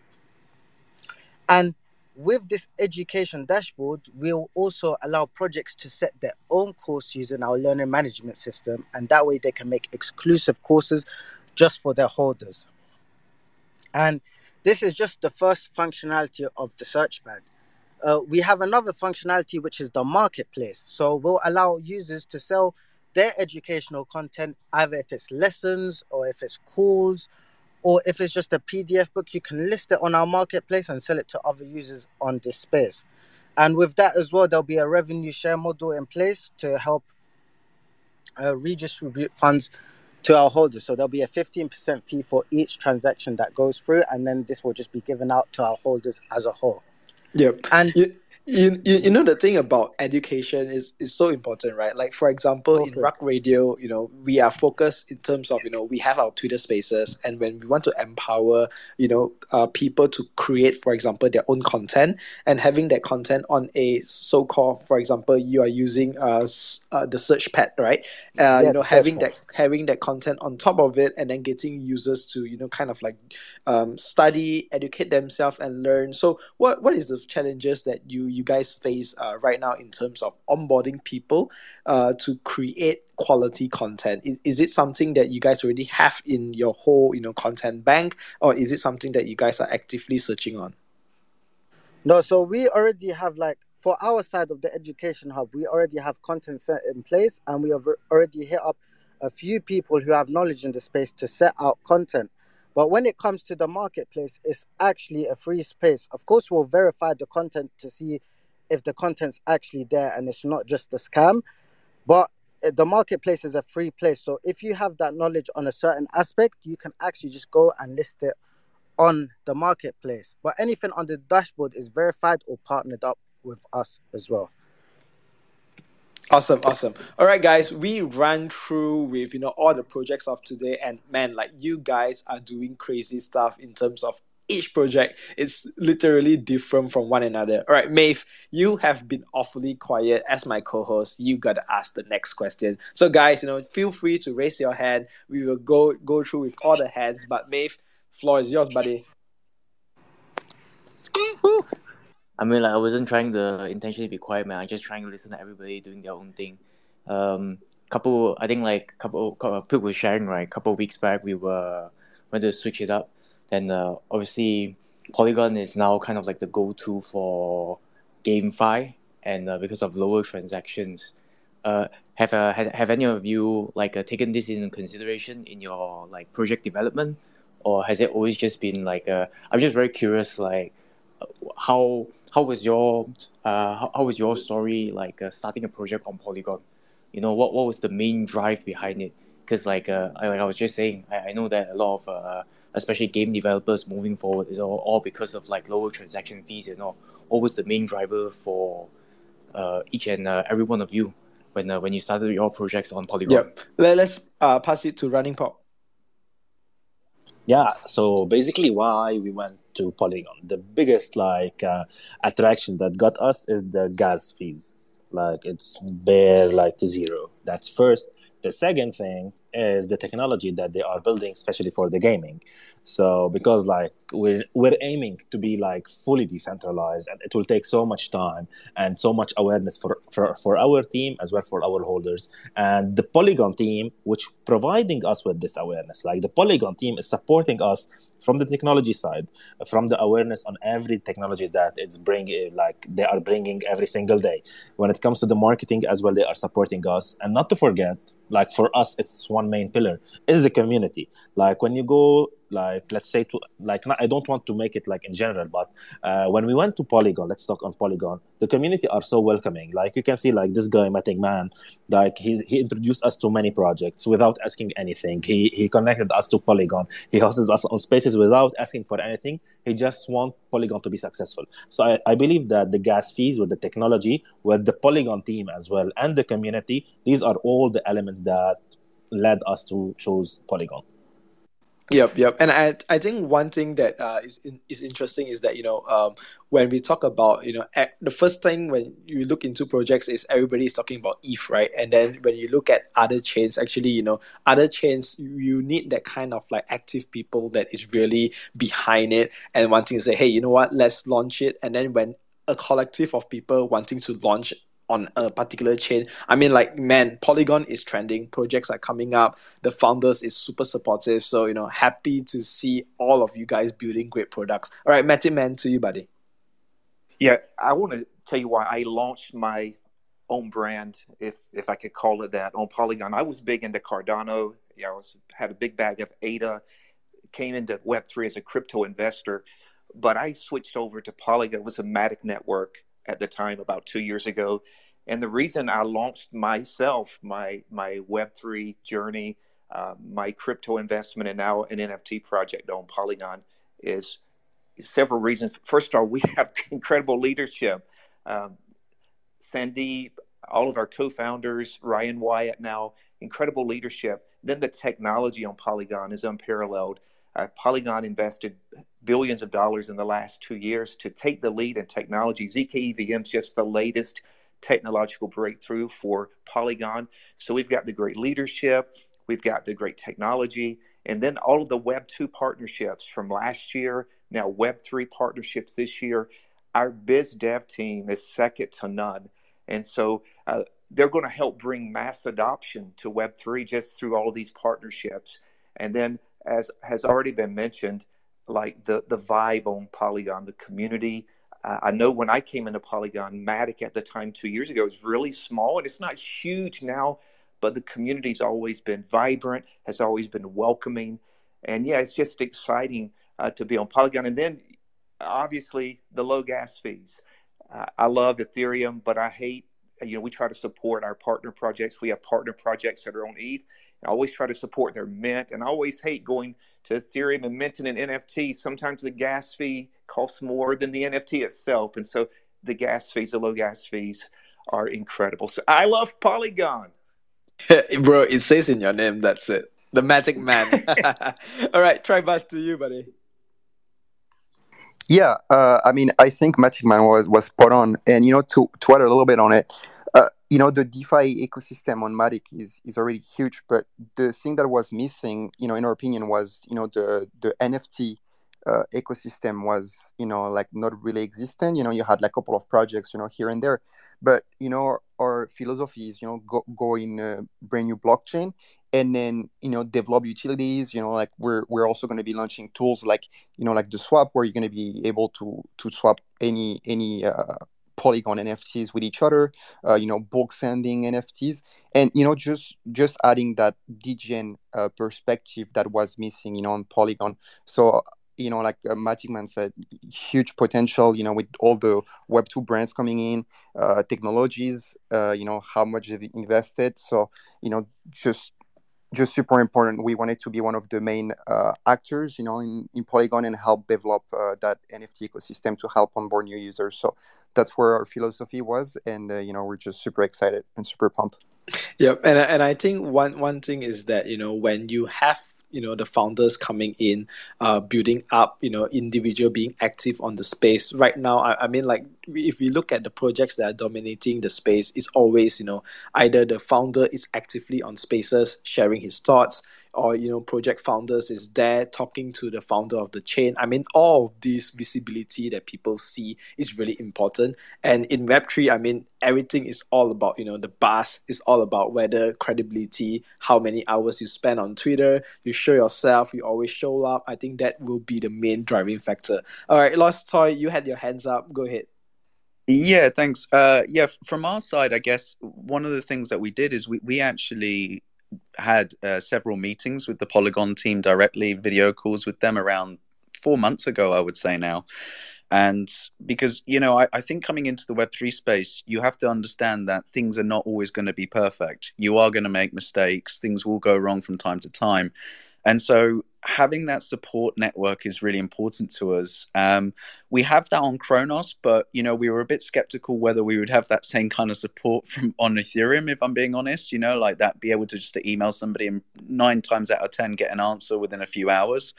And with this education dashboard, we'll also allow projects to set their own course using our learning management system, and that way they can make exclusive courses just for their holders. And this is just the first functionality of the search pad. Uh, we have another functionality which is the marketplace. So we'll allow users to sell their educational content, either if it's lessons or if it's calls or if it's just a PDF book, you can list it on our marketplace and sell it to other users on this space. And with that as well, there'll be a revenue share model in place to help uh, redistribute funds to our holders. So there'll be a 15% fee for each transaction that goes through, and then this will just be given out to our holders as a whole. Yep. And you, you, you know the thing about education is is so important right? Like for example in Rug Radio you know we are focused in terms of you know we have our twitter spaces and when we want to empower you know uh, people to create for example their own content and having that content on a so-called for example you are using uh, uh the search pad right? Uh, yeah, you know having that having that content on top of it and then getting users to you know kind of like um, study educate themselves and learn so what what is the challenges that you you guys face uh, right now in terms of onboarding people uh, to create quality content? Is, is it something that you guys already have in your whole you know content bank, or is it something that you guys are actively searching on? No, so we already have like for our side of the education hub, we already have content set in place, and we have already hit up a few people who have knowledge in the space to set out content. But when it comes to the marketplace, it's actually a free space. Of course, we'll verify the content to see if the content's actually there and it's not just a scam. But eh, the marketplace is a free place. So if you have that knowledge on a certain aspect, you can actually just go and list it on the marketplace. But anything on the dashboard is verified or partnered up with us as well. Awesome, awesome. All right, guys, we ran through with you know all the projects of today, and man, like you guys are doing crazy stuff in terms of each project. It's literally different from one another. All right, Maeve, you have been awfully quiet as my co-host. You gotta ask the next question. So, guys, you know, feel free to raise your hand. We will go go through with all the hands. But Maeve, floor is yours, buddy. I mean, like I wasn't trying to intentionally be quiet, man. I'm just trying to listen to everybody doing their own thing. Um, couple, I think like couple, couple people were sharing right. A couple weeks back, we were went to switch it up. Then uh, obviously, Polygon is now kind of like the go-to for GameFi, and uh, because of lower transactions, uh, have uh, have, have any of you like uh, taken this into consideration in your like project development, or has it always just been like uh, I'm just very curious, like how how was your uh, how, how was your story like uh, starting a project on Polygon? You know, what, what was the main drive behind it? Because like uh, I, like I was just saying, I, I know that a lot of uh, especially game developers moving forward is all, all because of like lower transaction fees and all. What was the main driver for uh, each and uh, every one of you when uh, when you started your projects on Polygon? Yep. Let, let's uh, pass it to Running Pop. Yeah, so basically, why we went to Polygon, the biggest like uh, attraction that got us is the gas fees. Like it's bare like to zero. That's first. The second thing is the technology that they are building, especially for the gaming. So because like we're we're aiming to be like fully decentralized, and it will take so much time and so much awareness for for, for our team as well for our holders and the Polygon team, which providing us with this awareness. Like the Polygon team is supporting us from the technology side, from the awareness on every technology that it's bringing, like they are bringing every single day. When it comes to the marketing as well, they are supporting us, and not to forget like for us it's one main pillar is the community. Like when you go like let's say to like not, i don't want to make it like in general but uh, when we went to polygon let's talk on polygon the community are so welcoming. Like you can see like this guy Matic man like he's he introduced us to many projects without asking anything. He he connected us to polygon. He hosts us on spaces without asking for anything. He just want polygon to be successful. So i, I believe that the gas fees with the technology with the polygon team as well and the community these are all the elements that led us to choose polygon Yep, yep. And I I think one thing that uh, is is interesting is that you know um, when we talk about you know the first thing when you look into projects is everybody is talking about ETH, right? And then when you look at other chains, actually you know other chains you need that kind of like active people that is really behind it and wanting to say, hey, you know what, let's launch it. And then when a collective of people wanting to launch on a particular chain. I mean, like, man, Polygon is trending. Projects are coming up. The founders is super supportive. So, you know, happy to see all of you guys building great products. All right, Matic Man, to you, buddy. Yeah, I want to tell you why I launched my own brand, if if I could call it that, on Polygon. I was big into Cardano. Yeah, I was had a big bag of ADA. Came into Web three as a crypto investor, but I switched over to Polygon. It was a Matic network at the time about two years ago. And the reason I launched myself, my my Web3 journey, uh, my crypto investment, and now an NFT project on Polygon is several reasons. First of all, we have incredible leadership. Um, Sandeep, all of our co-founders, Ryan Wyatt now, incredible leadership. Then the technology on Polygon is unparalleled. Uh, Polygon invested billions of dollars in the last two years to take the lead in technology. ZKEVM is just the latest technological breakthrough for Polygon. So we've got the great leadership, we've got the great technology, and then all of the Web 2 partnerships from last year, now Web 3 partnerships this year. Our biz dev team is second to none. And so uh, they're going to help bring mass adoption to Web3 just through all of these partnerships. And then as has already been mentioned, like the the vibe on Polygon, the community. Uh, I know when I came into Polygon, Matic at the time two years ago was really small, and it's not huge now, but the community's always been vibrant, has always been welcoming, and yeah, it's just exciting uh, to be on Polygon. And then obviously the low gas fees. Uh, I love Ethereum, but I hate. You know, we try to support our partner projects. We have partner projects that are on ETH, I always try to support their mint, and I always hate going to Ethereum and minting an NFT. Sometimes the gas fee costs more than the NFT itself, and so the gas fees, the low gas fees, are incredible. So I love Polygon. Bro, it says in your name. That's it. The Magic Man. All right, try bus to you, buddy. Yeah, uh, I mean, I think Magic Man was was spot on, and you know, to to add a little bit on it, you know, the DeFi ecosystem on Matic is is already huge, but the thing that was missing, you know, in our opinion, was you know the the NFT uh, ecosystem was you know like not really existent. You know, you had like a couple of projects, you know, here and there, but you know, our philosophy is you know go go in a brand new blockchain and then you know develop utilities you know like we're we're also going to be launching tools like you know like the swap where you're going to be able to to swap any any uh, polygon nfts with each other uh, you know bulk sending nfts and you know just just adding that degen uh, perspective that was missing you know on polygon so you know, like uh, Magic Man said, huge potential, you know, with all the Web2 brands coming in, uh, technologies, uh, you know, how much they've invested. So, you know, just just super important. We wanted to be one of the main uh, actors, you know, in, in Polygon and help develop uh, that NFT ecosystem to help onboard new users. So that's where our philosophy was, and uh, you know, we're just super excited and super pumped. Yep, and and I think one one thing is that you know when you have you know the founders coming in uh, building up you know individual being active on the space. Right now I, I mean like if we look at the projects that are dominating the space it's always you know either the founder is actively on spaces sharing his thoughts or you know project founders is there talking to the founder of the chain. I mean all of this visibility that people see is really important. And in web3 i mean everything is all about you know the buzz is all about whether credibility how many hours you spend on twitter. You show yourself you always show up. I think that will be the main driving factor. All right lost toy you had your hands up. Go ahead. Yeah, thanks. Uh, yeah, from our side, I guess one of the things that we did is we, we actually had uh, several meetings with the Polygon team directly, video calls with them around four months ago, I would say now. And because, you know, I, I think coming into the Web3 space, you have to understand that things are not always going to be perfect. You are going to make mistakes, things will go wrong from time to time. And so having that support network is really important to us. Um, we have that on Cronos, but you know we were a bit skeptical whether we would have that same kind of support from on Ethereum. If I'm being honest, you know, like that, be able to just email somebody and nine times out of ten get an answer within a few hours.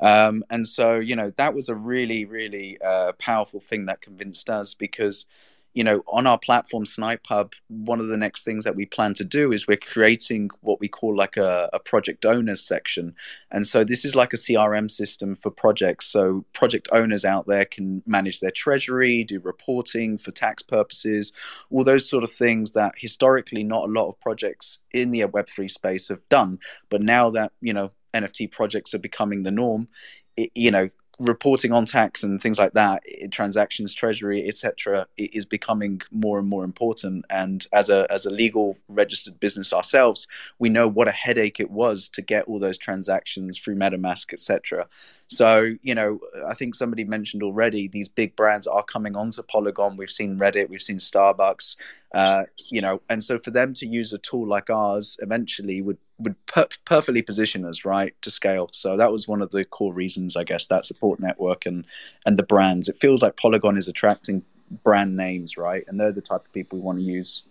Um, and so you know that was a really really uh, powerful thing that convinced us because you know, on our platform, Snipe Hub, one of the next things that we plan to do is we're creating what we call like a, a, project owners section. And so this is like a CRM system for projects. So project owners out there can manage their treasury, do reporting for tax purposes, all those sort of things that historically not a lot of projects in the Web3 space have done. But now that, you know, NFT projects are becoming the norm, it, you know, reporting on tax and things like that transactions treasury etc is becoming more and more important. And as a as a legal registered business ourselves we know what a headache it was to get all those transactions through metamask etc so you know i think somebody mentioned already these big brands are coming onto polygon we've seen reddit we've seen starbucks uh, you know, and so for them to use a tool like ours eventually would would per- perfectly position us right to scale. So that was one of the core reasons, I guess, that support network and and the brands. It feels like Polygon is attracting brand names, right? And they're the type of people we want to use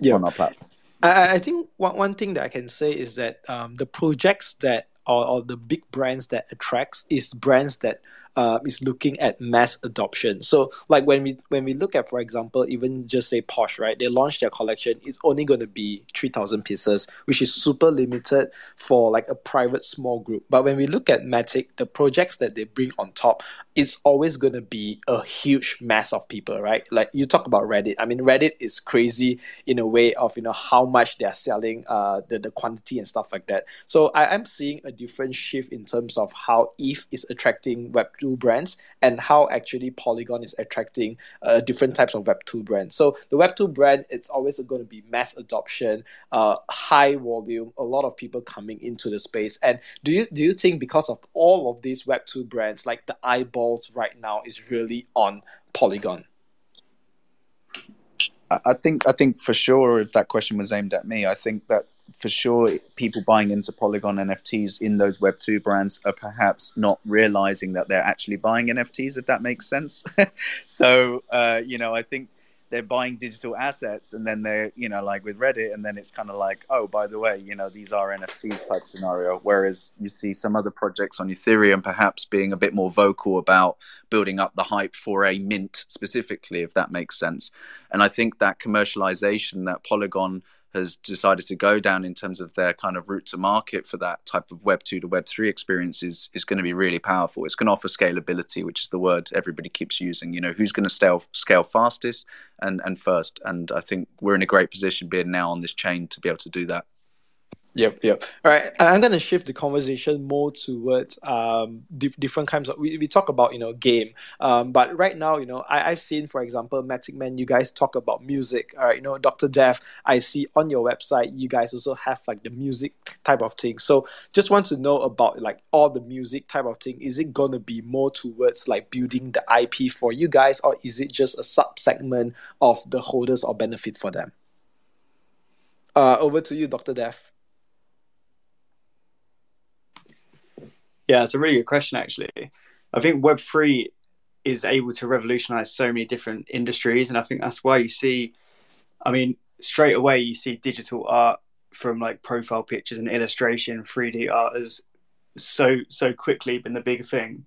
yeah. on our platform. I, I think one, one thing that I can say is that um, the projects that or, or the big brands that attracts is brands that uh, is looking at mass adoption. So like when we when we look at, for example, even just say Porsche, right? They launched their collection. It's only going to be three thousand pieces, which is super limited for like a private small group. But when we look at Matic, the projects that they bring on top, it's always going to be a huge mass of people, right? Like you talk about Reddit. I mean, Reddit is crazy in a way of you know how much they are selling, uh, the the quantity and stuff like that. So I am seeing a different shift in terms of how ETH is attracting Web two brands and how actually Polygon is attracting uh, different types of Web2 brands. So the Web2 brand, it's always going to be mass adoption, uh, high volume, a lot of people coming into the space. And do you do you think because of all of these Web2 brands, like the eyeballs right now is really on Polygon? I think I think for sure if that question was aimed at me, I think that for sure people buying into Polygon NFTs in those Web2 brands are perhaps not realizing that they're actually buying NFTs, if that makes sense. so, uh, you know, I think they're buying digital assets and then they're you know like with reddit and then it's kind of like oh by the way you know these are nfts type scenario whereas you see some other projects on ethereum perhaps being a bit more vocal about building up the hype for a mint specifically if that makes sense and i think that commercialization that polygon has decided to go down in terms of their kind of route to market for that type of web 2 to web 3 experience is, is going to be really powerful. It's going to offer scalability which is the word everybody keeps using you know who's going to scale scale fastest and and first. And i think we're in a great position being now on this chain to be able to do that Yep, yep. All right, I'm gonna shift the conversation more towards um di- different kinds of. We, we talk about you know game, um, but right now you know I I've seen for example Matic Man, you guys talk about music. All right, you know Doctor Death, I see on your website you guys also have like the music type of thing. So just want to know about like all the music type of thing. Is it gonna be more towards like building the IP for you guys, or is it just a sub segment of the holders or benefit for them? Uh, over to you, Doctor Death. Yeah, it's a really good question, actually. I think Web3 is able to revolutionize so many different industries. And I think that's why you see, I mean, straight away, you see digital art from like profile pictures and illustration, 3D art has so, so quickly been the bigger thing.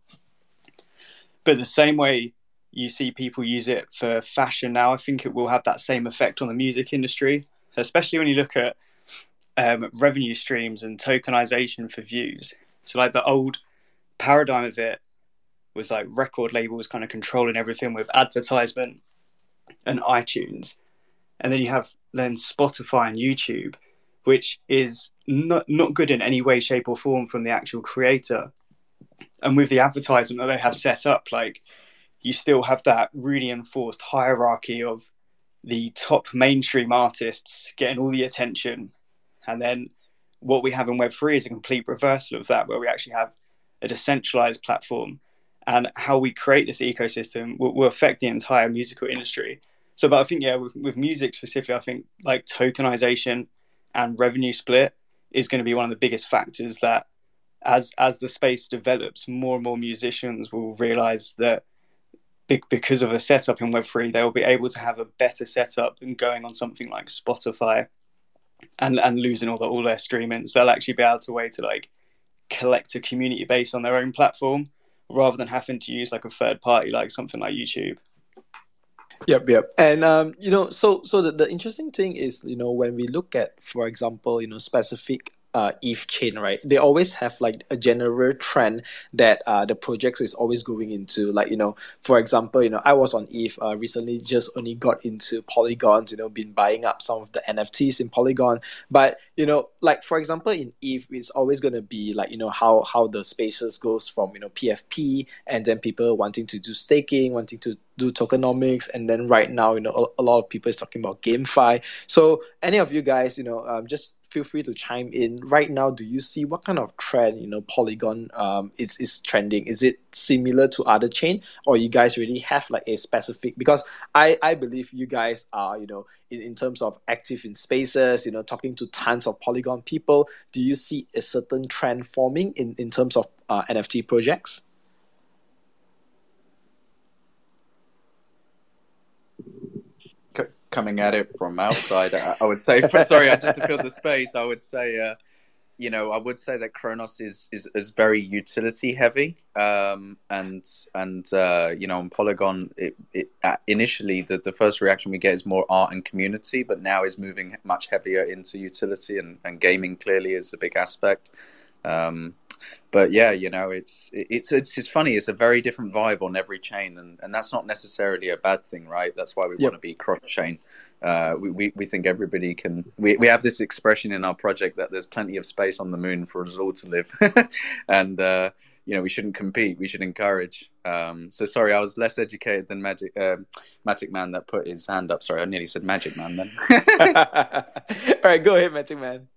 But the same way you see people use it for fashion now, I think it will have that same effect on the music industry, especially when you look at um, revenue streams and tokenization for views. So like the old paradigm of it was like record labels kind of controlling everything with advertisement and iTunes. And then you have then Spotify and YouTube, which is not not good in any way, shape, or form from the actual creator. And with the advertisement that they have set up, like you still have that really enforced hierarchy of the top mainstream artists getting all the attention and then what we have in Web3 is a complete reversal of that, where we actually have a decentralized platform. And how we create this ecosystem will, will affect the entire musical industry. So, but I think, yeah, with, with music specifically, I think like tokenization and revenue split is going to be one of the biggest factors that as as the space develops, more and more musicians will realize that because of a setup in Web3, they will be able to have a better setup than going on something like Spotify and and losing all the all their streamings, they'll actually be able to way to like collect a community base on their own platform rather than having to use like a third party like something like YouTube. Yep, yep. And um, you know, so so the, the interesting thing is, you know, when we look at, for example, you know, specific uh, ETH chain, right? They always have like a general trend that uh, the projects is always going into. Like you know, for example, you know, I was on ETH uh, recently, just only got into Polygons. You know, been buying up some of the NFTs in Polygon. But you know, like for example, in ETH, it's always gonna be like you know how how the spaces goes from you know PFP and then people wanting to do staking, wanting to do tokenomics and then right now you know a, a lot of people is talking about GameFi so any of you guys you know um, just feel free to chime in. Right now, do you see what kind of trend you know Polygon um is is trending? Is it similar to other chain, or you guys really have like a specific? Because I I believe you guys are you know in, in terms of active in spaces, you know talking to tons of Polygon people. Do you see a certain trend forming in in terms of uh, NFT projects? Coming at it from outside, I, I would say. For, sorry, I just to fill the space, I would say, uh, you know, I would say that Cronos is is, is very utility heavy, um, and and uh, you know, on Polygon, it, it uh, initially the, the first reaction we get is more art and community, but now is moving much heavier into utility and, and gaming. Clearly, is a big aspect. Um, but yeah, you know, it's it's it's it's funny. It's a very different vibe on every chain, and, and that's not necessarily a bad thing, right? That's why we yep. want to be cross chain. Uh, we, we we think everybody can. We we have this expression in our project that there's plenty of space on the moon for us all to live, and uh, you know we shouldn't compete. We should encourage. Um, so sorry, I was less educated than Magic uh, Magic Man that put his hand up. Sorry, I nearly said Magic Man then. all right, go ahead, Magic Man.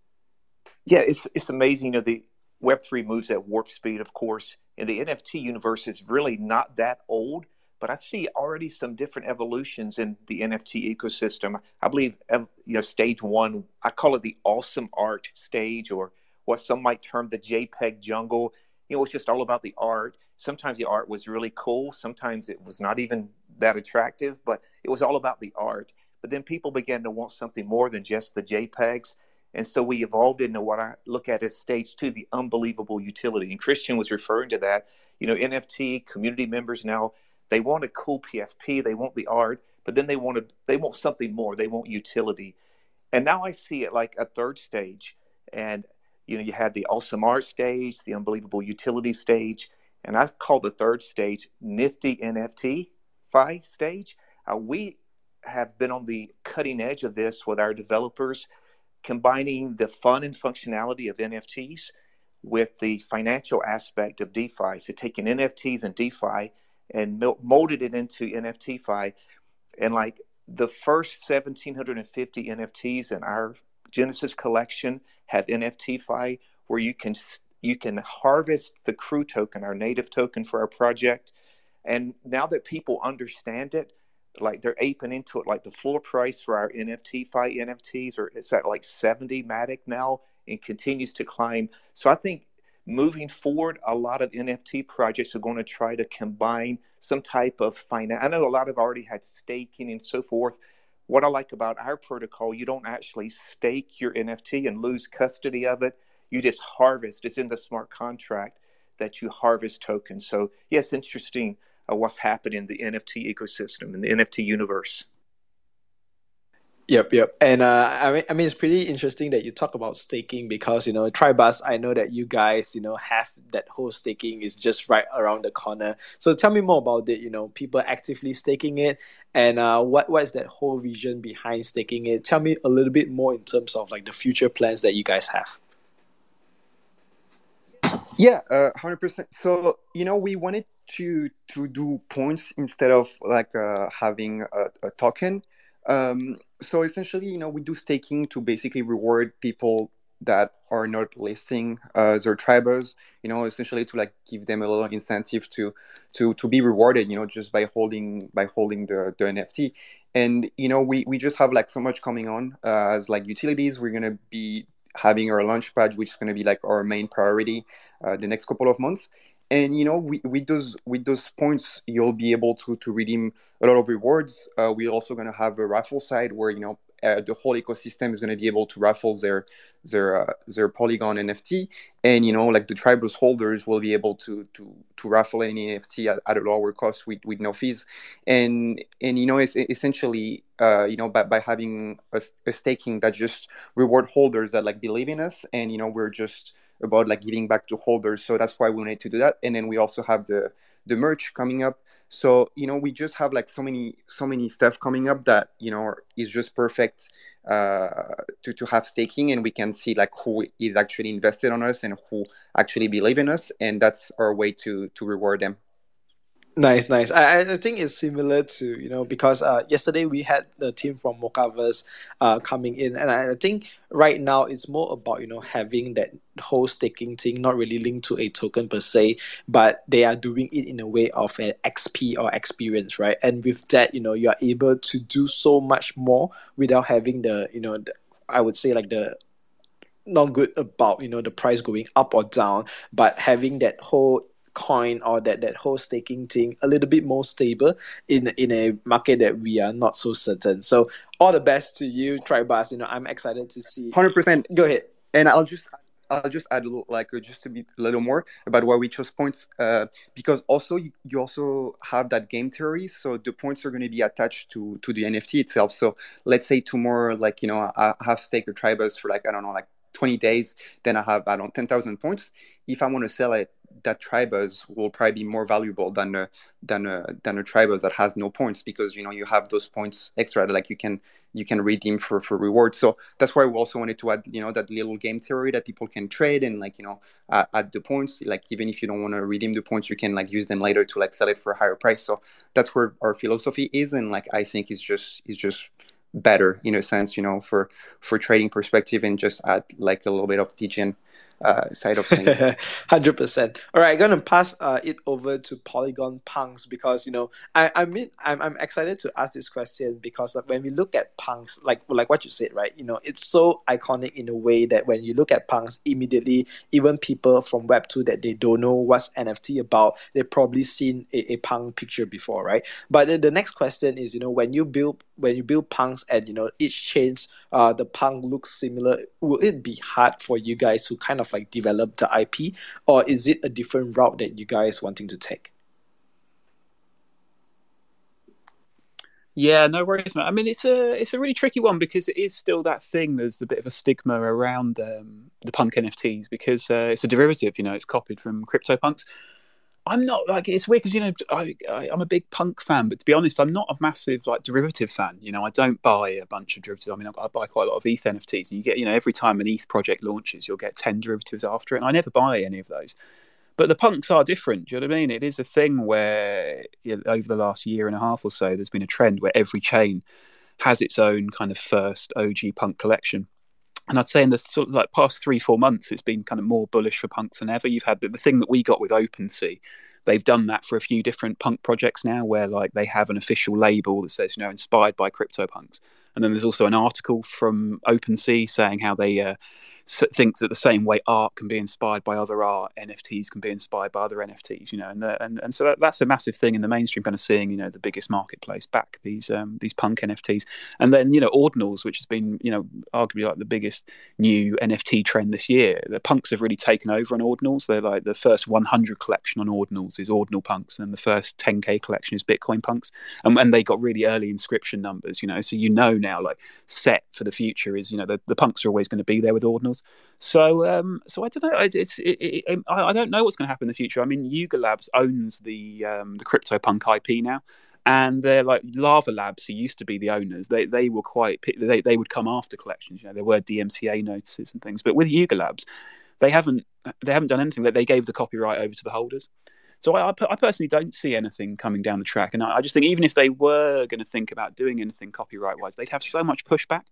Yeah, it's it's amazing. You know the Web3 moves at warp speed, of course, and the NFT universe is really not that old, but I see already some different evolutions in the NFT ecosystem. I believe, you know, stage one, I call it the awesome art stage, or what some might term the JPEG jungle. You know, it's just all about the art. Sometimes the art was really cool. Sometimes it was not even that attractive, but it was all about the art. But then people began to want something more than just the JPEGs. And so we evolved into what I look at as stage two, the unbelievable utility. And Christian was referring to that. You know, NFT community members now, they want a cool PFP, they want the art, but then they want to, they want something more. They want utility. And now I see it like a third stage. And you know, you had the awesome art stage, the unbelievable utility stage, and I call the third stage Nifty NFT Fi stage. Uh, we have been on the cutting edge of this with our developers, combining the fun and functionality of NFTs with the financial aspect of DeFi. So taking NFTs and DeFi and molded it into NFT Fi, and like the first 1,750 NFTs in our Genesis collection have NFT Fi, where you can you can harvest the crew token, our native token for our project. And now that people understand it, like they're aping into it, like the floor price for our NFT fight NFTs or it's at like 70 Matic now and continues to climb. So I think moving forward, a lot of NFT projects are going to try to combine some type of finance. I know a lot have already had staking and so forth, what I like about our protocol, you don't actually stake your NFT and lose custody of it. You just harvest. It's in the smart contract that you harvest tokens. So, yes, interesting uh, what's happening in the NFT ecosystem in the NFT universe. Yep, yep. And uh, I mean, I mean, it's pretty interesting that you talk about staking because you know, Tribus. I know that you guys, you know, have that whole staking is just right around the corner. So tell me more about it. You know, people actively staking it, and uh, what what is that whole vision behind staking it? Tell me a little bit more in terms of like the future plans that you guys have. Yeah, uh, hundred percent. So you know, we wanted to to do points instead of like uh, having a, a token. Um, so essentially, you know, we do staking to basically reward people that are not listing uh, their tribers you know essentially to like give them a little incentive to to to be rewarded you know just by holding by holding the the nft and you know we we just have like so much coming on uh, as like utilities. We're to be having our launch pad which is going to be like our main priority uh, the next couple of months and you know we, with those with those points you'll be able to to redeem a lot of rewards. Uh, we're also going to have a raffle side where you know uh, the whole ecosystem is going to be able to raffle their their uh, their polygon nft and you know like the tribus holders will be able to to to raffle any nft at, at a lower cost with with no fees. And and you know it's essentially uh, you know by, by having a, a staking that just reward holders that like believe in us and you know we're just about like giving back to holders. So that's why we need to do that. And then we also have the the merch coming up. So you know we just have like so many so many stuff coming up that you know is just perfect uh, to to have staking, and we can see like who is actually invested on us and who actually believe in us, and that's our way to to reward them. Nice, nice. I, I think it's similar to you know because uh, yesterday we had the team from Mochaverse uh, coming in, and I, I think right now it's more about you know having that whole staking thing not really linked to a token per se, but they are doing it in a way of an XP or experience, right? And with that, you know, you are able to do so much more without having the you know the, I would say like the not good about you know the price going up or down, but having that whole coin or that that whole staking thing a little bit more stable in in a market that we are not so certain. So all the best to you, Tribus. You know, I'm excited to see. Hundred percent. Go ahead. And I'll just I'll just add a little, like uh, just a little more about why we chose points, uh, because also you, you, also have that game theory. So the points are going to be attached to to the NFT itself. So let's say tomorrow, like you know, I have stake a Tribus for like I don't know, like 20 days, then I have I don't 10,000 points. If I want to sell it, that tribus will probably be more valuable than a than a than a tribus that has no points because you know you have those points extra like you can you can redeem for for rewards so that's why we also wanted to add you know that little game theory that people can trade and like you know uh, add the points. Like even if you don't want to redeem the points you can like use them later to like sell it for a higher price. So that's where our philosophy is and like i think is just is just better in a sense you know for for trading perspective and just add like a little bit of degen uh, side of things. Hundred percent. All right, I'm gonna pass uh, it over to Polygon Punks because you know I I mean I'm I'm excited to ask this question because like when we look at punks like like what you said right you know it's so iconic in a way that when you look at punks immediately even people from Web two that they don't know what's NFT about they've probably seen a, a punk picture before right. But then the next question is you know when you build when you build punks and you know each change uh the punk looks similar will it be hard for you guys to kind of like develop the ip or is it a different route that you guys wanting to take Yeah, no worries, man. I mean, it's a it's a really tricky one because it is still that thing. There's a bit of a stigma around um, the punk NFTs because uh, it's a derivative. You know, it's copied from CryptoPunks. I'm not like it's weird because you know I, I am a big punk fan, but to be honest, I'm not a massive like derivative fan. You know, I don't buy a bunch of derivatives. I mean, I, I buy quite a lot of ETH NFTs, and you get you know every time an ETH project launches, you'll get ten derivatives after it, and I never buy any of those. But the punks are different. Do you know what I mean? It is a thing where you know, over the last year and a half or so, there's been a trend where every chain has its own kind of first OG punk collection and I'd say in the sort of like past three, four months, it's been kind of more bullish for punks than ever. You've had the, the thing that we got with OpenSea. They've done that for a few different punk projects now, where like they have an official label that says, you know, inspired by CryptoPunks. And then there's also an article from OpenSea saying how they uh, think that the same way art can be inspired by other art, NFTs can be inspired by other NFTs. You know, and the, and and so that, that's a massive thing in the mainstream. Kind of seeing you know the biggest marketplace back these um, these punk NFTs, and then you know ordinals, which has been you know arguably like the biggest new NFT trend this year. The punks have really taken over on ordinals. They're like the first 100 collection on ordinals is ordinal punks, and the first 10k collection is Bitcoin punks, and, and they got really early inscription numbers. You know, so you know now like set for the future is you know the, the punks are always going to be there with ordinals. So, um, so I don't know. It's, it's it, it, I don't know what's going to happen in the future. I mean, Yuga Labs owns the um, the CryptoPunk IP now, and they're like Larva Labs, who used to be the owners. They they were quite they they would come after collections. You know, there were DMCA notices and things, but with Yuga Labs, they haven't they haven't done anything. That they gave the copyright over to the holders. So I, I, personally don't see anything coming down the track, and I, I just think even if they were going to think about doing anything copyright wise, they'd have so much pushback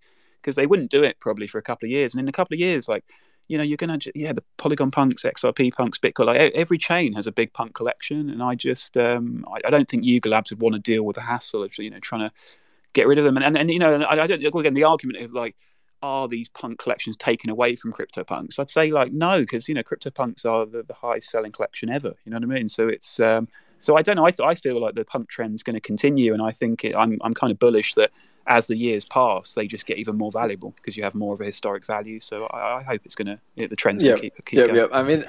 because they wouldn't do it probably for a couple of years. And in a couple of years, like you know, you're gonna yeah, the Polygon punks, XRP punks, Bitcoin, like every chain has a big punk collection, and I just um, I, I don't think Yuga Labs would want to deal with the hassle of you know trying to get rid of them. And and, and you know, I, I don't again the argument is like are these punk collections taken away from CryptoPunks? I'd say like no, because you know CryptoPunks are the, the highest selling collection ever. You know what I mean? So it's um, so I don't know. I, th- I feel like the punk trend's going to continue, and I think it, I'm I'm kind of bullish that as the years pass, they just get even more valuable because you have more of a historic value. So I, I hope it's going to the trends yeah, keep keep yeah, going. yeah. I mean,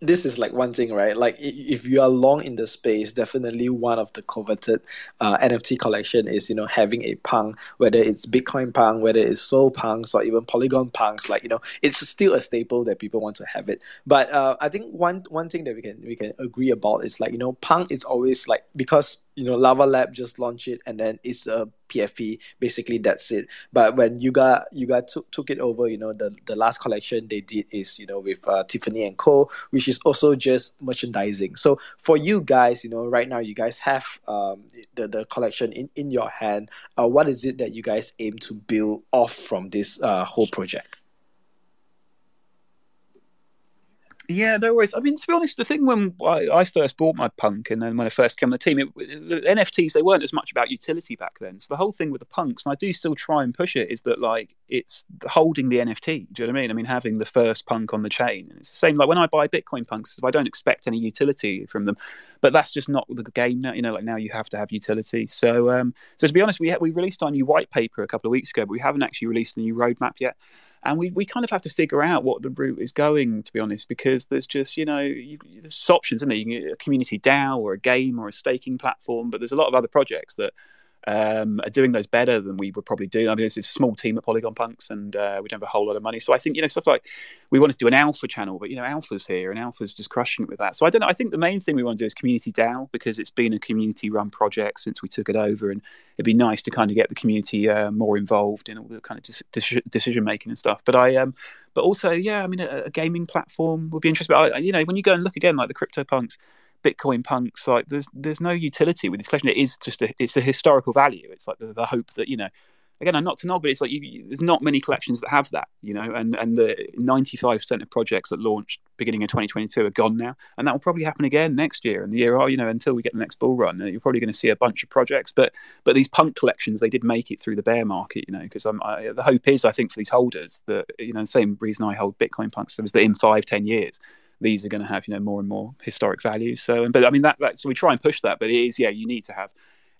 this is like one thing, right? Like if you are long in the space, definitely one of the coveted uh, NFT collection is you know having a punk, whether it's Bitcoin punk, whether it's Sol punks, or even Polygon punks. Like you know, it's still a staple that people want to have it. But uh, I think one one thing that we can we can agree about is like you know, punk. It's always like because you know Larva Lab just launched it and then it's a PFP. Basically, that's it. But when you Yuga Yuga took took it over, you know the the last collection they did is you know with uh, Tiffany and Co, which is also just merchandising. So for you guys, you know right now you guys have um the the collection in in your hand. Uh, what is it that you guys aim to build off from this uh, whole project? Yeah, no worries. I mean, to be honest, the thing when I, I first bought my punk and then when I first came on the team, it, the NFTs they weren't as much about utility back then. So the whole thing with the punks, and I do still try and push it, is that like it's holding the NFT. Do you know what I mean? I mean, having the first punk on the chain. And it's the same like when I buy Bitcoin punks, I don't expect any utility from them, but that's just not the game now. You know, like now you have to have utility. So, um, so to be honest, we we released our new white paper a couple of weeks ago, but we haven't actually released the new roadmap yet and we, we kind of have to figure out what the route is going to be honest because there's just you know you, there's options isn't there? You can get a community dao or a game or a staking platform but there's a lot of other projects that um, are doing those better than we would probably do. I mean, it's a small team at Polygon Punks, and uh, we don't have a whole lot of money. So I think you know stuff like we wanted to do an alpha channel, but you know, alpha's here, and alpha's just crushing it with that. So I don't know. I think the main thing we want to do is community DAO because it's been a community-run project since we took it over, and it'd be nice to kind of get the community uh, more involved in all the kind of de- decision making and stuff. But I um, but also yeah, I mean, a, a gaming platform would be interesting. But I, you know, when you go and look again, like the CryptoPunks Bitcoin punks, like there's there's no utility with this collection. It is just a, it's a historical value. It's like the, the hope that you know again, I'm not to knock, but it's like you, there's not many collections that have that, you know, and and the 95% of projects that launched beginning of 2022 are gone now, and that will probably happen again next year and the year, oh, you know, until we get the next bull run. You're probably going to see a bunch of projects, but but these punk collections they did make it through the bear market, you know, because the hope is I think for these holders that you know the same reason I hold Bitcoin punks is that in five ten years these are going to have you know more and more historic values. So, but I mean that, that so we try and push that, but it is yeah you need to have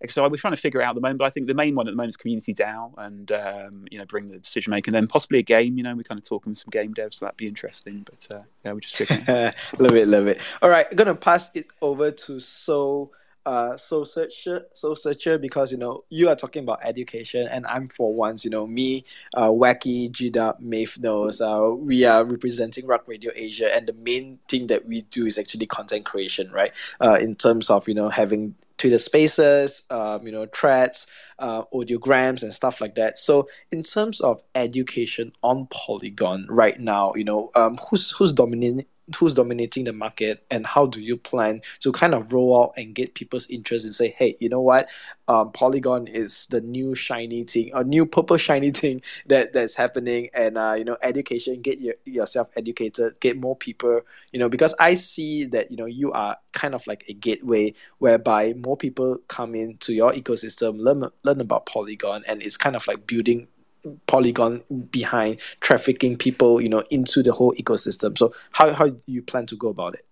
so we're trying to figure out at the moment. But I think the main one at the moment is community DAO, and um, you know, bring the decision making. Then possibly a game. You know, we're kind of talking with some game devs, so that'd be interesting. But uh, yeah, we're just love it, love it. All right, I'm gonna pass it over to So uh soul searcher searcher because you know you are talking about education and i'm for once you know me uh wacky gdub maeve knows uh we are representing Rug Radio asia and the main thing that we do is actually content creation right uh in terms of you know having Twitter Spaces, um, you know, threads, uh, audiograms, and stuff like that. So, in terms of education on Polygon right now, you know, um, who's who's dominating who's dominating the market and how do you plan to kind of roll out and get people's interest and say hey you know what? Um, polygon is the new shiny thing a new purple shiny thing that that's happening and uh, you know education get your, yourself educated get more people you know because i see that you know you are kind of like a gateway whereby more people come into your ecosystem learn learn about polygon and it's kind of like building Polygon behind trafficking people, you know, into the whole ecosystem. So how how do you plan to go about it?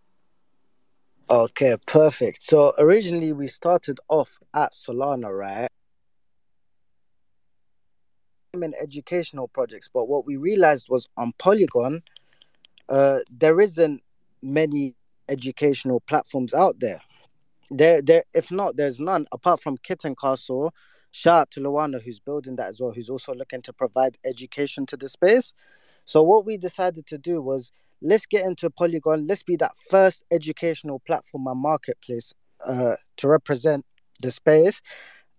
Okay, perfect. So originally we started off at Solana, right? In educational projects, but what we realized was on Polygon, uh, there isn't many educational platforms out there. There, there. If not, there's none apart from Kitten Castle, shout out to Luana who's building that as well, who's also looking to provide education to the space. So what we decided to do was let's get into Polygon. Let's be that first educational platform and marketplace uh, to represent the space.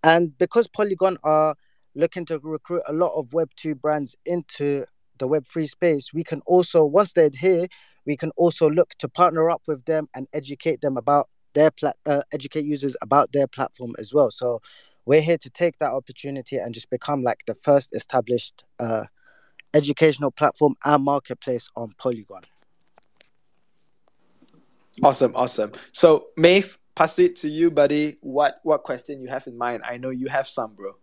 And because Polygon are looking to recruit a lot of Web2 brands into the Web3 space, we can also, once they're here, we can also look to partner up with them and educate them about their plat, uh, educate users about their platform as well. So we're here to take that opportunity and just become like the first established uh, educational platform and marketplace on Polygon. Awesome, awesome. So, Maeve, pass it to you, buddy. What what question you have in mind? I know you have some, bro.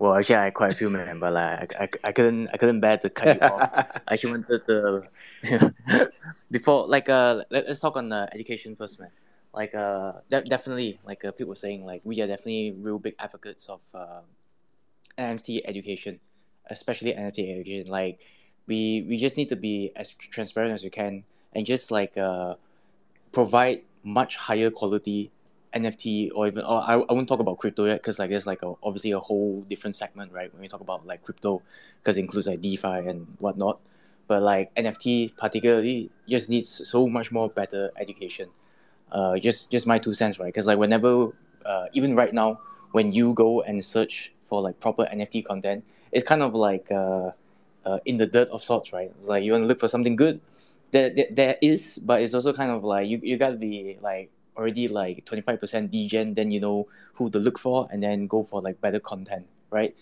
Well, actually, I had quite a few, man, but like I, I, I couldn't I couldn't bear to cut you off. I actually wanted to before like uh let, us talk on the education first, man like uh de- definitely like uh, people saying like we are definitely real big advocates of uh, NFT education, especially NFT education. Like we we just need to be as transparent as we can and just like uh provide much higher quality NFT or even or I, I won't talk about crypto yet because like there's like a, obviously a whole different segment right when we talk about like crypto because it includes like DeFi and whatnot. But like NFT particularly just needs so much more better education uh, just just my two cents, right? Because like whenever, uh, even right now, when you go and search for like proper NFT content, it's kind of like uh, uh, in the dirt of sorts, right? It's like you want to look for something good. There, there, there is, but it's also kind of like you, you gotta be like already like 25% degen, then you know who to look for and then go for like better content, right?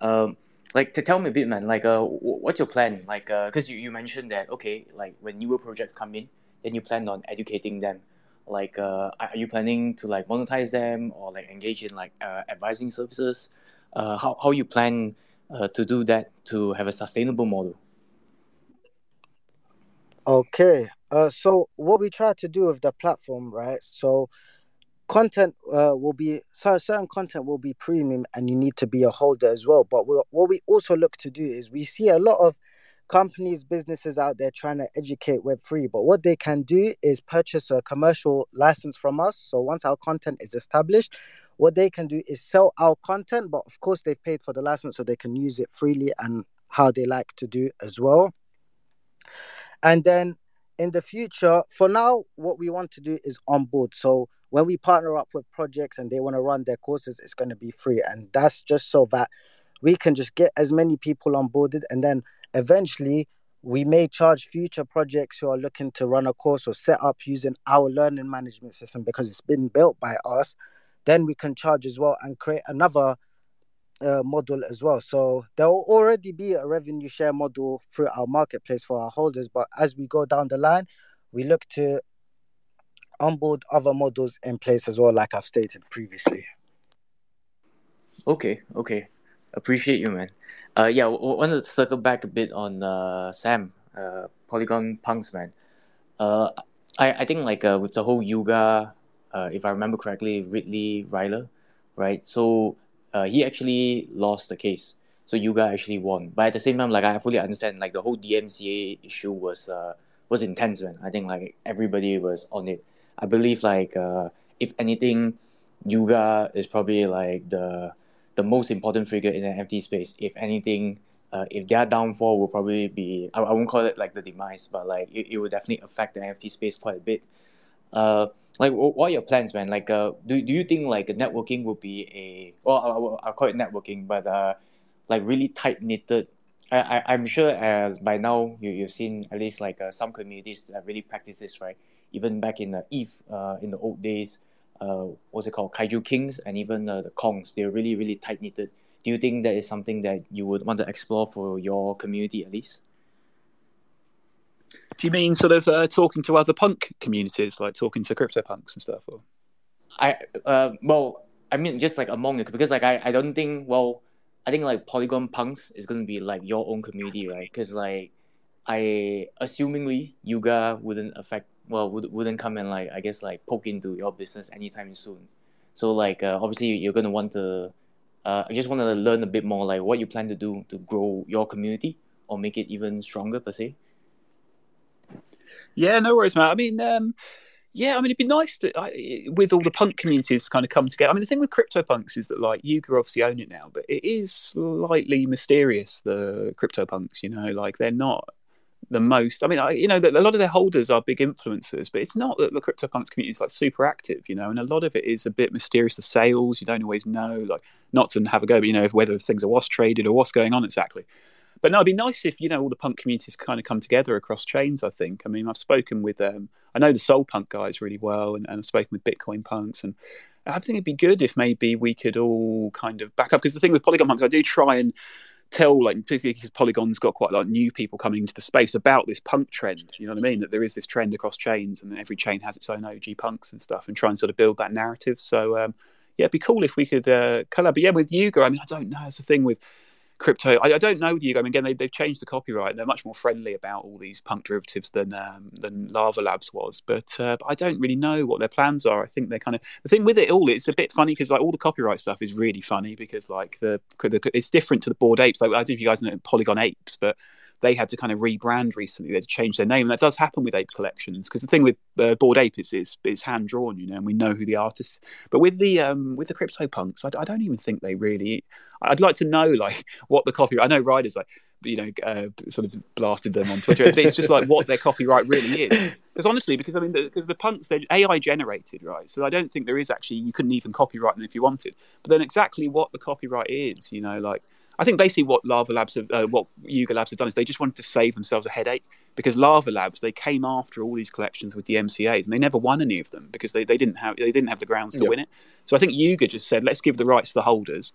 Um, like to tell me a bit, man, like uh, what's your plan? Like, uh, cause you, you mentioned that, okay, like when newer projects come in, then you plan on educating them like uh, are you planning to like monetize them or like engage in like uh, advising services? Uh, how, how you plan uh, to do that to have a sustainable model? Okay uh, so what we try to do with the platform right? So content uh, will be so certain content will be premium and you need to be a holder as well. But what we also look to do is we see a lot of companies, businesses out there trying to educate Web3. But what they can do is purchase a commercial license from us. So once our content is established, what they can do is sell our content. But of course, they've paid for the license so they can use it freely and how they like to do as well. And then in the future, for now, what we want to do is onboard. So when we partner up with projects and they want to run their courses, it's going to be free. And that's just so that we can just get as many people onboarded and then eventually we may charge future projects who are looking to run a course or set up using our learning management system because it's been built by us then we can charge as well and create another uh, model as well. So there will already be a revenue share model through our marketplace for our holders. But as we go down the line, we look to onboard other models in place as well, like I've stated previously. Okay, okay. Appreciate you, man. Uh, yeah, w- wanted to circle back a bit on uh, Sam, uh, Polygon Punks, man. Uh, I, I think like uh, with the whole Yuga, uh, if I remember correctly, Ridley Ryler, right? So uh, he actually lost the case. So Yuga actually won. But at the same time, like I fully understand, like the whole DMCA issue was uh, was intense, man. I think like everybody was on it. I believe like uh, if anything, Yuga is probably like the the most important figure in the NFT space. If anything, uh, if their downfall will probably be, I, I won't call it like the demise, but like it, it will definitely affect the NFT space quite a bit. Uh, like what are your plans, man? Like, uh, do, do you think like networking will be a, well, I, I'll call it networking, but uh, like really tight knitted. I, I I'm sure uh, by now you you've seen at least like uh, some communities that really practice this, right? Even back in the Eve, uh, in the old days, uh, what's it called, Kaiju Kings, and even uh, the Kongs, they're really really tight knitted. Do you think that is something that you would want to explore for your community at least? Do you mean sort of uh, talking to other punk communities, like talking to crypto punks and stuff? Or? I uh well I mean just like among it because like I I don't think well I think like Polygon Punks is gonna be like your own community right because like I assumingly Yuga wouldn't affect well would, wouldn't come and like I guess like poke into your business anytime soon so like uh, obviously you're gonna want to uh, I just want to learn a bit more like what you plan to do to grow your community or make it even stronger per se Yeah, no worries, man. I mean, um, yeah, I mean, it'd be nice to, I, with all the punk communities to kind of come together. I mean, the thing with CryptoPunks is that, like, Yuga obviously own it now, but it is slightly mysterious, the CryptoPunks, you know, like, they're not the most. I mean, I, you know, a lot of their holders are big influencers, but it's not that the CryptoPunks community is, like, super active, you know, and a lot of it is a bit mysterious. The sales, you don't always know, like, not to have a go, but, you know, whether things are was traded or what's going on exactly. But no, it'd be nice if you know all the punk communities kind of come together across chains. I think. I mean, I've spoken with um, I know the Sol Punk guys really well, and, and I've spoken with Bitcoin punks, and I think it'd be good if maybe we could all kind of back up. Because the thing with Polygon punks, I do try and tell, like, particularly because Polygon's got quite a lot of new people coming into the space about this punk trend. You know what I mean? That there is this trend across chains, and every chain has its own OG punks and stuff, and try and sort of build that narrative. So. Um, yeah, it'd be cool if we could uh, collab. But yeah, with Yuga, I mean, I don't know. It's the thing with crypto. I, I don't know with Yuga. I mean, again, they, they've changed the copyright. They're much more friendly about all these punk derivatives than um, than Larva Labs was. But, uh, but I don't really know what their plans are. I think they're kind of the thing with it all. It's a bit funny because like all the copyright stuff is really funny because like the, the it's different to the Bored Apes. Like I don't know if you guys know Polygon Apes, but they had to kind of rebrand recently. They had to change their name, and that does happen with ape collections. Because the thing with uh, Bored Ape is it's, it's hand drawn, you know, and we know who the artist. But with the um, with the crypto punks, I, I, don't even think they really. I'd like to know like what the copyright. I know Ryder's like you know uh, sort of blasted them on Twitter, but it's just like what their copyright really is. Because honestly, because I mean, because the, the punks they're AI generated, right? So I don't think there is actually you couldn't even copyright them if you wanted. But then exactly what the copyright is, you know, like I think basically what Larva Labs, have, uh, what Yuga Labs have done is they just wanted to save themselves a headache because Larva Labs they came after all these collections with the MCA's and they never won any of them because they, they didn't have they didn't have the grounds to win it. So I think Yuga just said let's give the rights to the holders.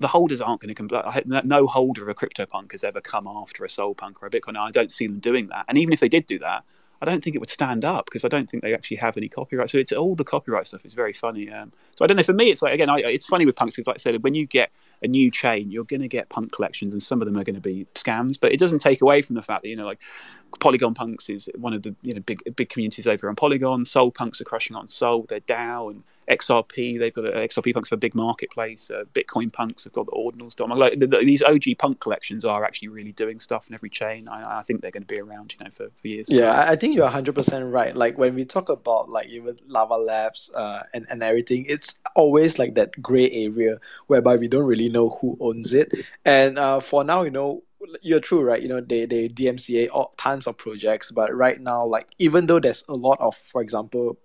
The holders aren't going to compl- no holder of a CryptoPunk has ever come after a Sol Punk or a Bitcoin. I don't see them doing that. And even if they did do that, I don't think it would stand up because I don't think they actually have any copyright. So it's all the copyright stuff is very funny. Um, so I don't know. For me, it's like again, I, it's funny with punks because, like I said, when you get a new chain, you're going to get punk collections, and some of them are going to be scams. But it doesn't take away from the fact that you know, like Polygon punks is one of the you know big big communities over on Polygon. Sol punks are crushing on Sol. They're DAO and XRP. They've got a, XRP punks for big marketplace. Uh, Bitcoin punks have got the ordinals. Like the, the, these OG punk collections are actually really doing stuff in every chain. I, I think they're going to be around, you know, for, for years. Yeah. I I think you're 100% right. Like when we talk about like even Larva Labs uh, and, and everything, it's always like that gray area whereby we don't really know who owns it. And uh, for now, you know, you're true, right? You know, they, they DMCA all, tons of projects, but right now, like even though there's a lot of, for example,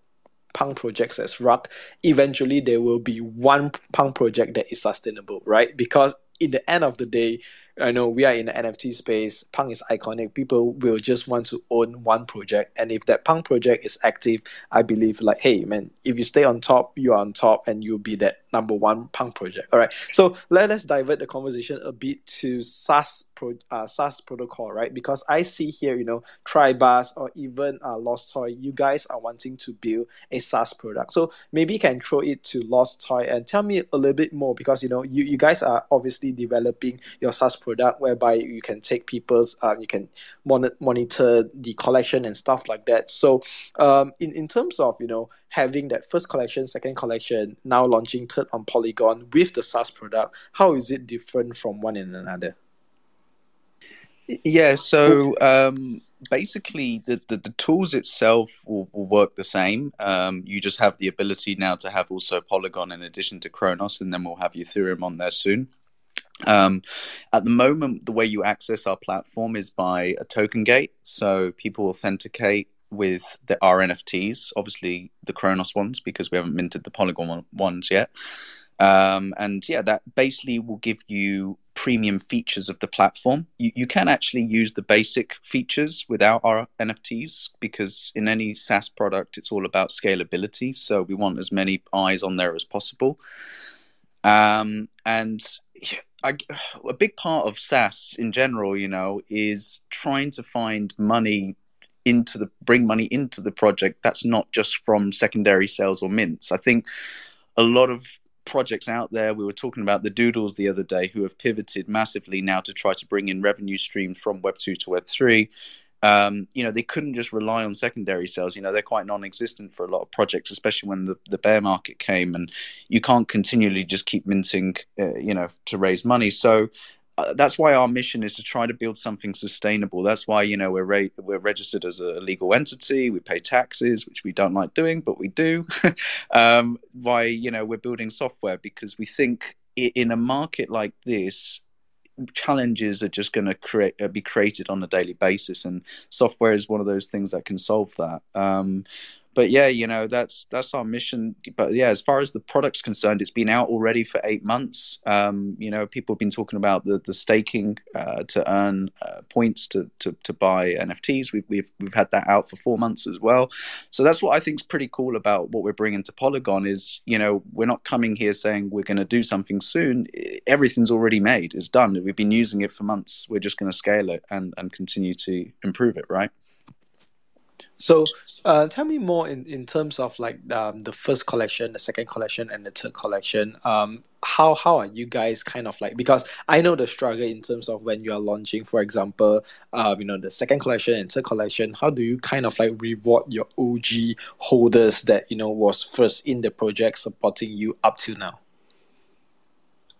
punk projects as Ruck, eventually there will be one punk project that is sustainable, right? Because in the end of the day, I know we are in the NFT space. Punk is iconic. People will just want to own one project, and if that Punk project is active, I believe like, hey man, if you stay on top, you are on top, and you'll be that number one Punk project. All right. So let us divert the conversation a bit to SaaS pro, uh, SaaS protocol, right? Because I see here, you know, Tribus or even uh, Lost Toy, you guys are wanting to build a SaaS product. So maybe you can throw it to Lost Toy and tell me a little bit more because you know you, you guys are obviously developing your SaaS product whereby you can take people's uh, you can monitor the collection and stuff like that. So um, in in terms of you know having that first collection, second collection, now launching third on Polygon with the SaaS product, how is it different from one and another? Yeah, so um, basically the, the, the, tools itself will, will work the same. Um, you just have the ability now to have also Polygon in addition to Cronos, and then we'll have Ethereum on there soon. Um, at the moment, the way you access our platform is by a token gate. So people authenticate with the our NFTs, obviously the Cronos ones, because we haven't minted the Polygon ones yet. Um, and yeah, that basically will give you premium features of the platform. You, you can actually use the basic features without our NFTs because in any SaaS product, it's all about scalability. So we want as many eyes on there as possible. Um, and I, a big part of SaaS in general, you know, is trying to find money into the bring money into the project that's not just from secondary sales or mints. I think a lot of projects out there. We were talking about the Doodles the other day, who have pivoted massively now to try to bring in revenue streams from Web two to Web three. Um, you know, they couldn't just rely on secondary sales. You know, they're quite non-existent for a lot of projects, especially when the, the bear market came, and you can't continually just keep minting, uh, you know, to raise money. So uh, that's why our mission is to try to build something sustainable. That's why you know we're re- we're registered as a legal entity. We pay taxes, which we don't like doing, but we do. um, why you know we're building software because we think in a market like this, challenges are just going to create uh, be created on a daily basis, and software is one of those things that can solve that. Um, but yeah, you know that's that's our mission. But yeah, as far as the product's concerned, it's been out already for eight months. Um, you know, people have been talking about the the staking uh, to earn uh, points to, to to buy NFTs. We've we've we've had that out for four months as well. So that's what I think is pretty cool about what we're bringing to Polygon. Is you know we're not coming here saying we're going to do something soon. Everything's already made. It's done. We've been using it for months. We're just going to scale it and and continue to improve it. Right. So, uh, tell me more in, in terms of like um, the first collection, the second collection, and the third collection. Um, how how are you guys kind of like because I know the struggle in terms of when you are launching, for example, um, you know the second collection and third collection. How do you kind of like reward your OG holders that you know was first in the project supporting you up to now?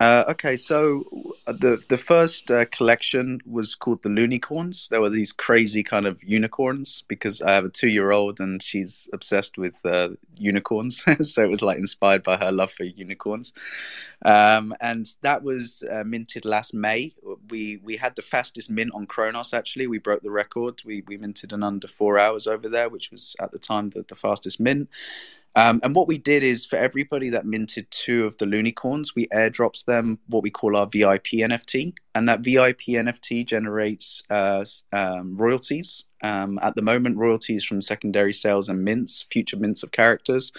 Uh, okay, so uh, the the first uh, collection was called the Loonicorns. There were these crazy kind of unicorns because I have a two year old and she's obsessed with uh, unicorns. so it was like inspired by her love for unicorns. Um, and that was uh, minted last May. We we had the fastest mint on Cronos. Actually, we broke the record. We we minted in under four hours over there, which was at the time the, the fastest mint. Um, and what we did is for everybody that minted two of the Loonicorns, we airdropped them what we call our VIP NFT. And that VIP NFT generates uh, um, royalties. Um, at the moment, royalties from secondary sales and mints, future mints of characters.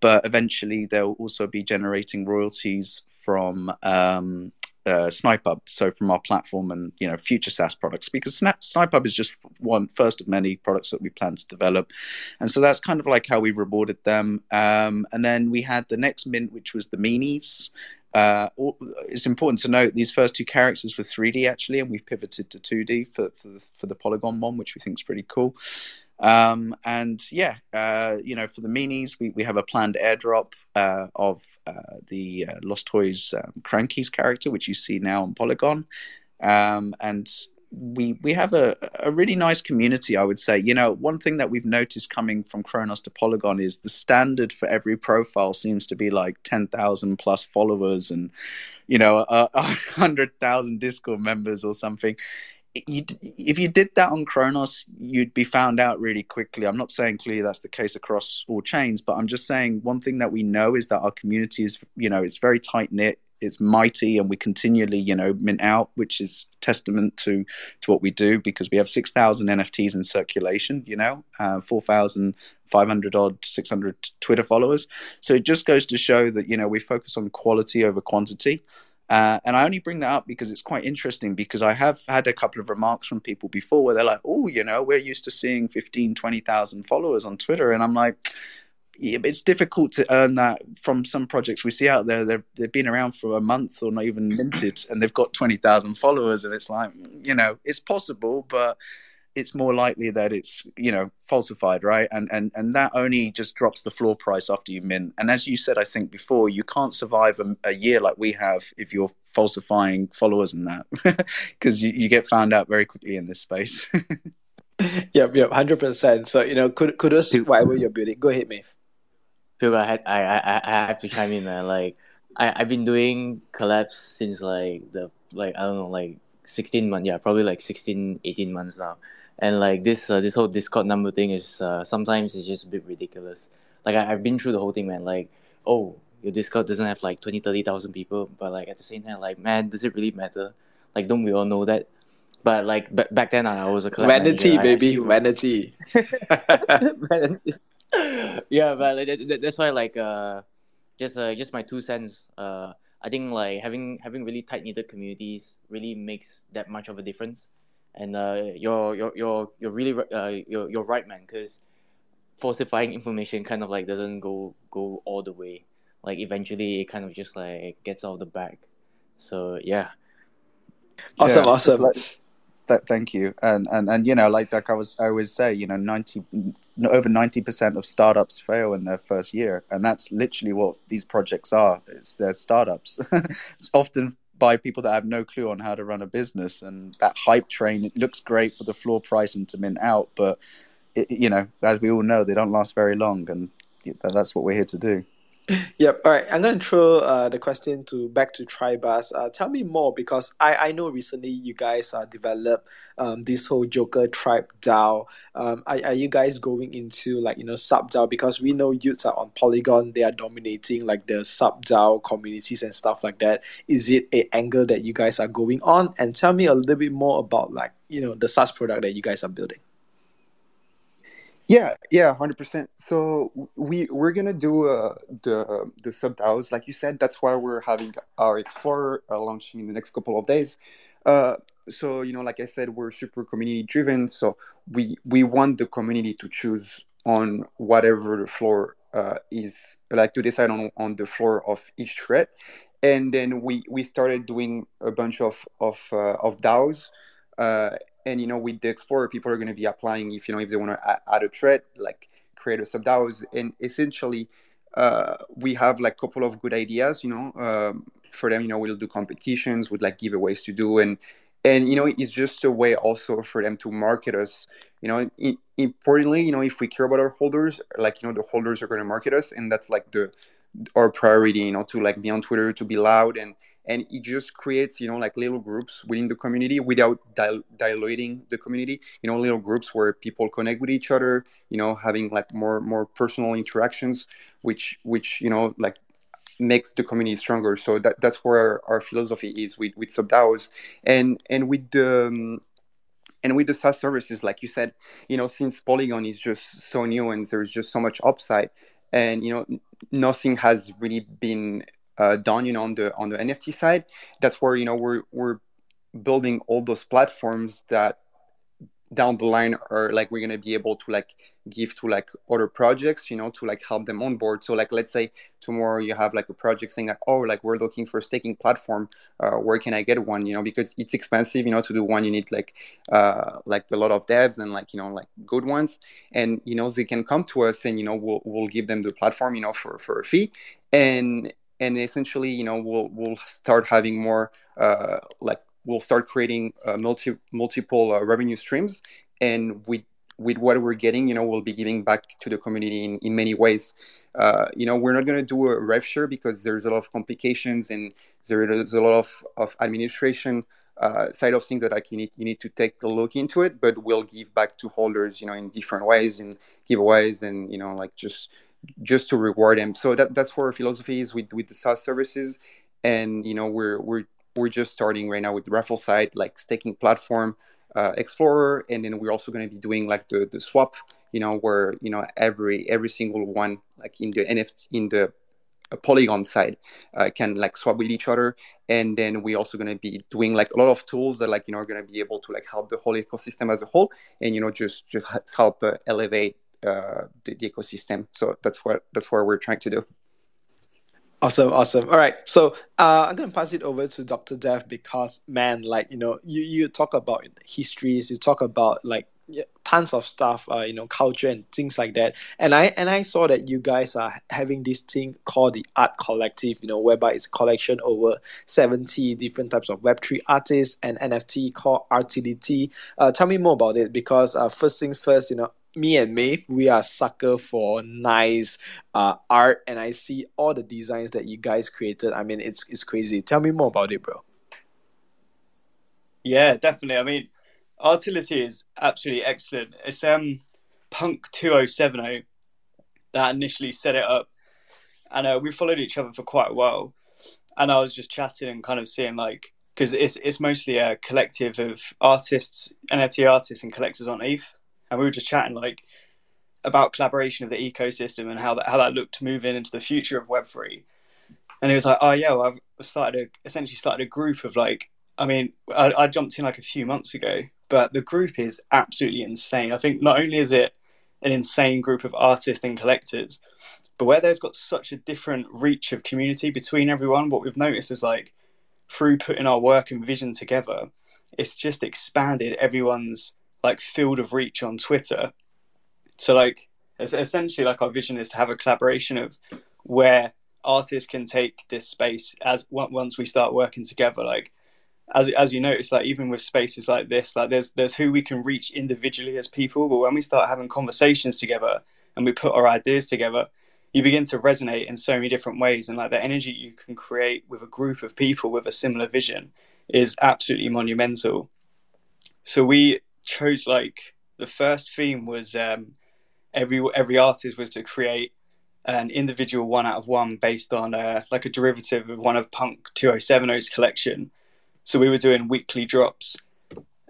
But eventually, they'll also be generating royalties from um, uh, SnipeHub, so from our platform and you know future SaaS products, because Snap, SnipeHub is just one first of many products that we plan to develop, and so that's kind of like how we rewarded them. Um, and then we had the next mint, which was the Meanies. Uh, it's important to note these first two characters were 3D actually, and we've pivoted to 2D for for for the Polygon one, which we think is pretty cool. Um, and yeah, uh, you know, for the meanies, we, we have a planned airdrop uh, of uh, the uh, Lost Toys um, Cranky's character, which you see now on Polygon. Um, and we we have a, a really nice community, I would say. You know, one thing that we've noticed coming from Cronos to Polygon is the standard for every profile seems to be like 10,000 plus followers and, you know, a, a hundred thousand Discord members or something you, if you did that on Cronos, you'd be found out really quickly. I'm not saying clearly that's the case across all chains, but I'm just saying one thing that we know is that our community is, you know, it's very tight knit. it's mighty, and we continually, you know, mint out, which is testament to to what we do because we have six thousand NFTs in circulation. You know, uh, four thousand five hundred odd, six hundred Twitter followers. So it just goes to show that you know we focus on quality over quantity. Uh, and I only bring that up because it's quite interesting because I have had a couple of remarks from people before where they're like, oh, you know, we're used to seeing 15, 20,000 followers on Twitter. And I'm like, it's difficult to earn that from some projects we see out there. They've, they've been around for a month or not even minted and they've got 20,000 followers. And it's like, you know, it's possible, but it's more likely that it's you know falsified right? And and and that only just drops the floor price after you mint. And as you said i think before you can't survive a, a year like we have if you're falsifying followers and that because you, you get found out very quickly in this space. Yep yep 100% so you know could kudos to whatever you're building. Go ahead Maeve. Phil, I had I, I I have to chime in man. Like I, I've been doing collabs since like the like I don't know like 16 months yeah probably like 16 18 months now and like this uh, this whole discord number thing is uh, sometimes it's just a bit ridiculous. Like I, i've been through the whole thing man. Like oh your discord doesn't have like 20 30,000 people but like at the same time like man does it really matter? Like don't we all know that? But like b- back then I was a vanity manager, baby vanity. Yeah but like, that, that's why like uh just uh just my two cents uh I think like having having really tight knitted communities really makes that much of a difference and uh, you're you're you're you're really uh, you're you're right, man. Because falsifying information kind of like doesn't go go all the way. Like eventually, it kind of just like gets out of the bag. So yeah. Awesome, yeah, awesome. Like, that, thank you. And and and you know, like like I was I always say, you know, ninety over ninety percent of startups fail in their first year, and that's literally what these projects are. It's they're startups. it's often by people that have no clue on how to run a business. And that hype train, it looks great for the floor price and to mint out, but it, you know, as we all know, they don't last very long, and that's what we're here to do. Yep. All right. I'm gonna throw uh, the question to back to Tribus. Uh, tell me more because I, I know recently you guys uh, developed um, this whole Joker Tribe DAO. Um, are, are you guys going into like you know sub DAO because we know y00ts are on Polygon. They are dominating like the sub DAO communities and stuff like that. Is it a angle that you guys are going on? And tell me a little bit more about like you know the SaaS product that you guys are building. Yeah, yeah, hundred percent. So we we're gonna do uh, the the sub DAOs, like you said. That's why we're having our Explorer uh, launching in the next couple of days. Uh, so you know, like I said, we're super community driven. So we we want the community to choose on whatever the floor uh, is, like to decide on on the floor of each thread, and then we we started doing a bunch of of uh, of DAOs. And you know with the explorer people are going to be applying if you know if they want to add a thread like create a sub DAOs and essentially uh, we have like a couple of good ideas you know um, for them you know we'll do competitions with like giveaways to do and and you know it's just a way also for them to market us you know importantly you know if we care about our holders like you know the holders are going to market us and that's like the our priority you know to like be on twitter to be loud and and it just creates you know like little groups within the community without dil- diluting the community you know little groups where people connect with each other you know having like more more personal interactions which which you know like makes the community stronger. So that that's where our, our philosophy is with with subdaos and and with the um, and with the SaaS services, like you said, you know, since Polygon is just so new and there's just so much upside, and you know, nothing has really been uh, done you know on the on the nft side. That's where you know we're we're building all those platforms that down the line are like we're going to be able to like give to like other projects you know to like help them on board. So like let's say tomorrow you have like a project saying like oh like we're looking for a staking platform uh, where can i get one? You know because it's expensive you know to do one you need like uh like a lot of devs and like you know like good ones. And you know they can come to us and you know we'll, we'll give them the platform you know for for a fee. And and essentially you know we'll we'll start having more uh, like we'll start creating uh, multi multiple uh, revenue streams. And with with what we're getting you know we'll be giving back to the community in, in many ways. Uh, you know we're not going to do a rev share because there's a lot of complications and there's a lot of, of administration uh, side of things that like you need you need to take a look into it but we'll give back to holders you know in different ways in giveaways and you know like just just to reward them. So that, that's where our philosophy is with, with the SaaS services. and you know we're we're we're just starting right now with raffle site, like staking platform, uh, Explorer, and then we're also going to be doing like the the swap, you know, where you know every every single one like in the NFT in the a polygon side uh, can like swap with each other and then we're also going to be doing like a lot of tools that like you know are going to be able to like help the whole ecosystem as a whole and you know just just help uh, elevate uh, the, the, ecosystem so that's what that's what we're trying to do Awesome, awesome. All right, so uh, I'm gonna pass it over to Dr. Death because man, like you know, you you talk about histories, you talk about like tons of stuff, uh, you know, culture and things like that. And I and I saw that you guys are having this thing called the Art Collective, you know, whereby it's a collection over seventy different types of Web three artists and NFT called RTDT. Uh, tell me more about it because uh, first things first, you know, me and Maeve, we are sucker for nice uh, art, and I see all the designs that you guys created. I mean, it's it's crazy. Tell me more about it, bro. Yeah, definitely. I mean, Artility is absolutely excellent. It's um Punk two oh seven oh that initially set it up, and uh, we followed each other for quite a while. And I was just chatting and kind of seeing like because it's it's mostly a collective of artists, NFT artists, and collectors on ETH and we were just chatting like about collaboration of the ecosystem and how that how that looked moving into the future of Web three. And he was like, "Oh yeah, well, I've started a, essentially started a group of like, I mean, I, I jumped in like a few months ago, but the group is absolutely insane. I think not only is it an insane group of artists and collectors, but where there's got such a different reach of community between everyone, what we've noticed is like through putting our work and vision together, it's just expanded everyone's like field of reach on Twitter. So like essentially like our vision is to have a collaboration of where artists can take this space as once we start working together like as as you notice like even with spaces like this like there's there's who we can reach individually as people but when we start having conversations together and we put our ideas together you begin to resonate in so many different ways and like the energy you can create with a group of people with a similar vision is absolutely monumental so we chose like the first theme was um, every every artist was to create an individual one out of one based on uh, like a derivative of one of Punk 2070's collection. So we were doing weekly drops,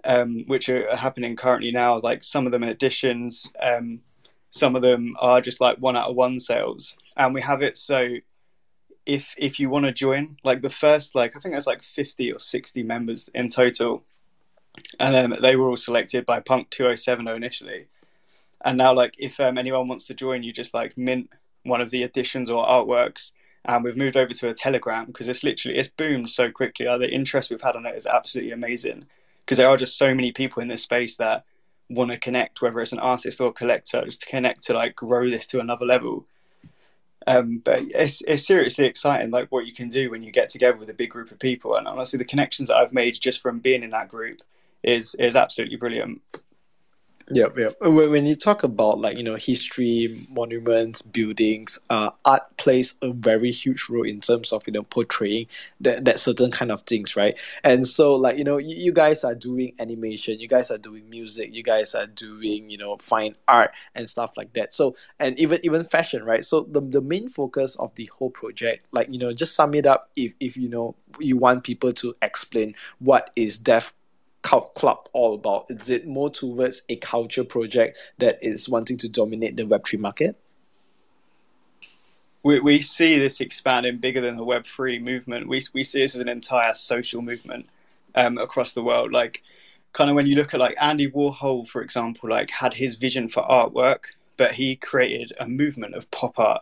um, which are happening currently now. Like some of them are editions, um, some of them are just like one out of one sales, and we have it so if if you want to join, like the first like I think there's like 50 or 60 members in total and then they were all selected by Punk 2070 initially. And now, like, if um, anyone wants to join, you just like mint one of the editions or artworks. And we've moved over to a Telegram because it's literally it's boomed so quickly. Like, the interest we've had on it is absolutely amazing because there are just so many people in this space that want to connect, whether it's an artist or a collector, just to connect to like grow this to another level. Um, but it's it's seriously exciting, like what you can do when you get together with a big group of people. And honestly, the connections that I've made just from being in that group is is absolutely brilliant. Yeah, yeah. When you talk about like you know history, monuments, buildings, uh, art plays a very huge role in terms of you know portraying that that certain kind of things, right? And so like you know you, you guys are doing animation, you guys are doing music, you guys are doing you know fine art and stuff like that. So and even even fashion, right? So the the main focus of the whole project, like you know, just sum it up if if you know you want people to explain what is Club all about? Is it more towards a culture project that is wanting to dominate the Web3 market? We, we see this expanding bigger than the Web3 movement. We, we see this as an entire social movement um, across the world. Like, kind of when you look at like Andy Warhol, for example, like had his vision for artwork, but he created a movement of pop art.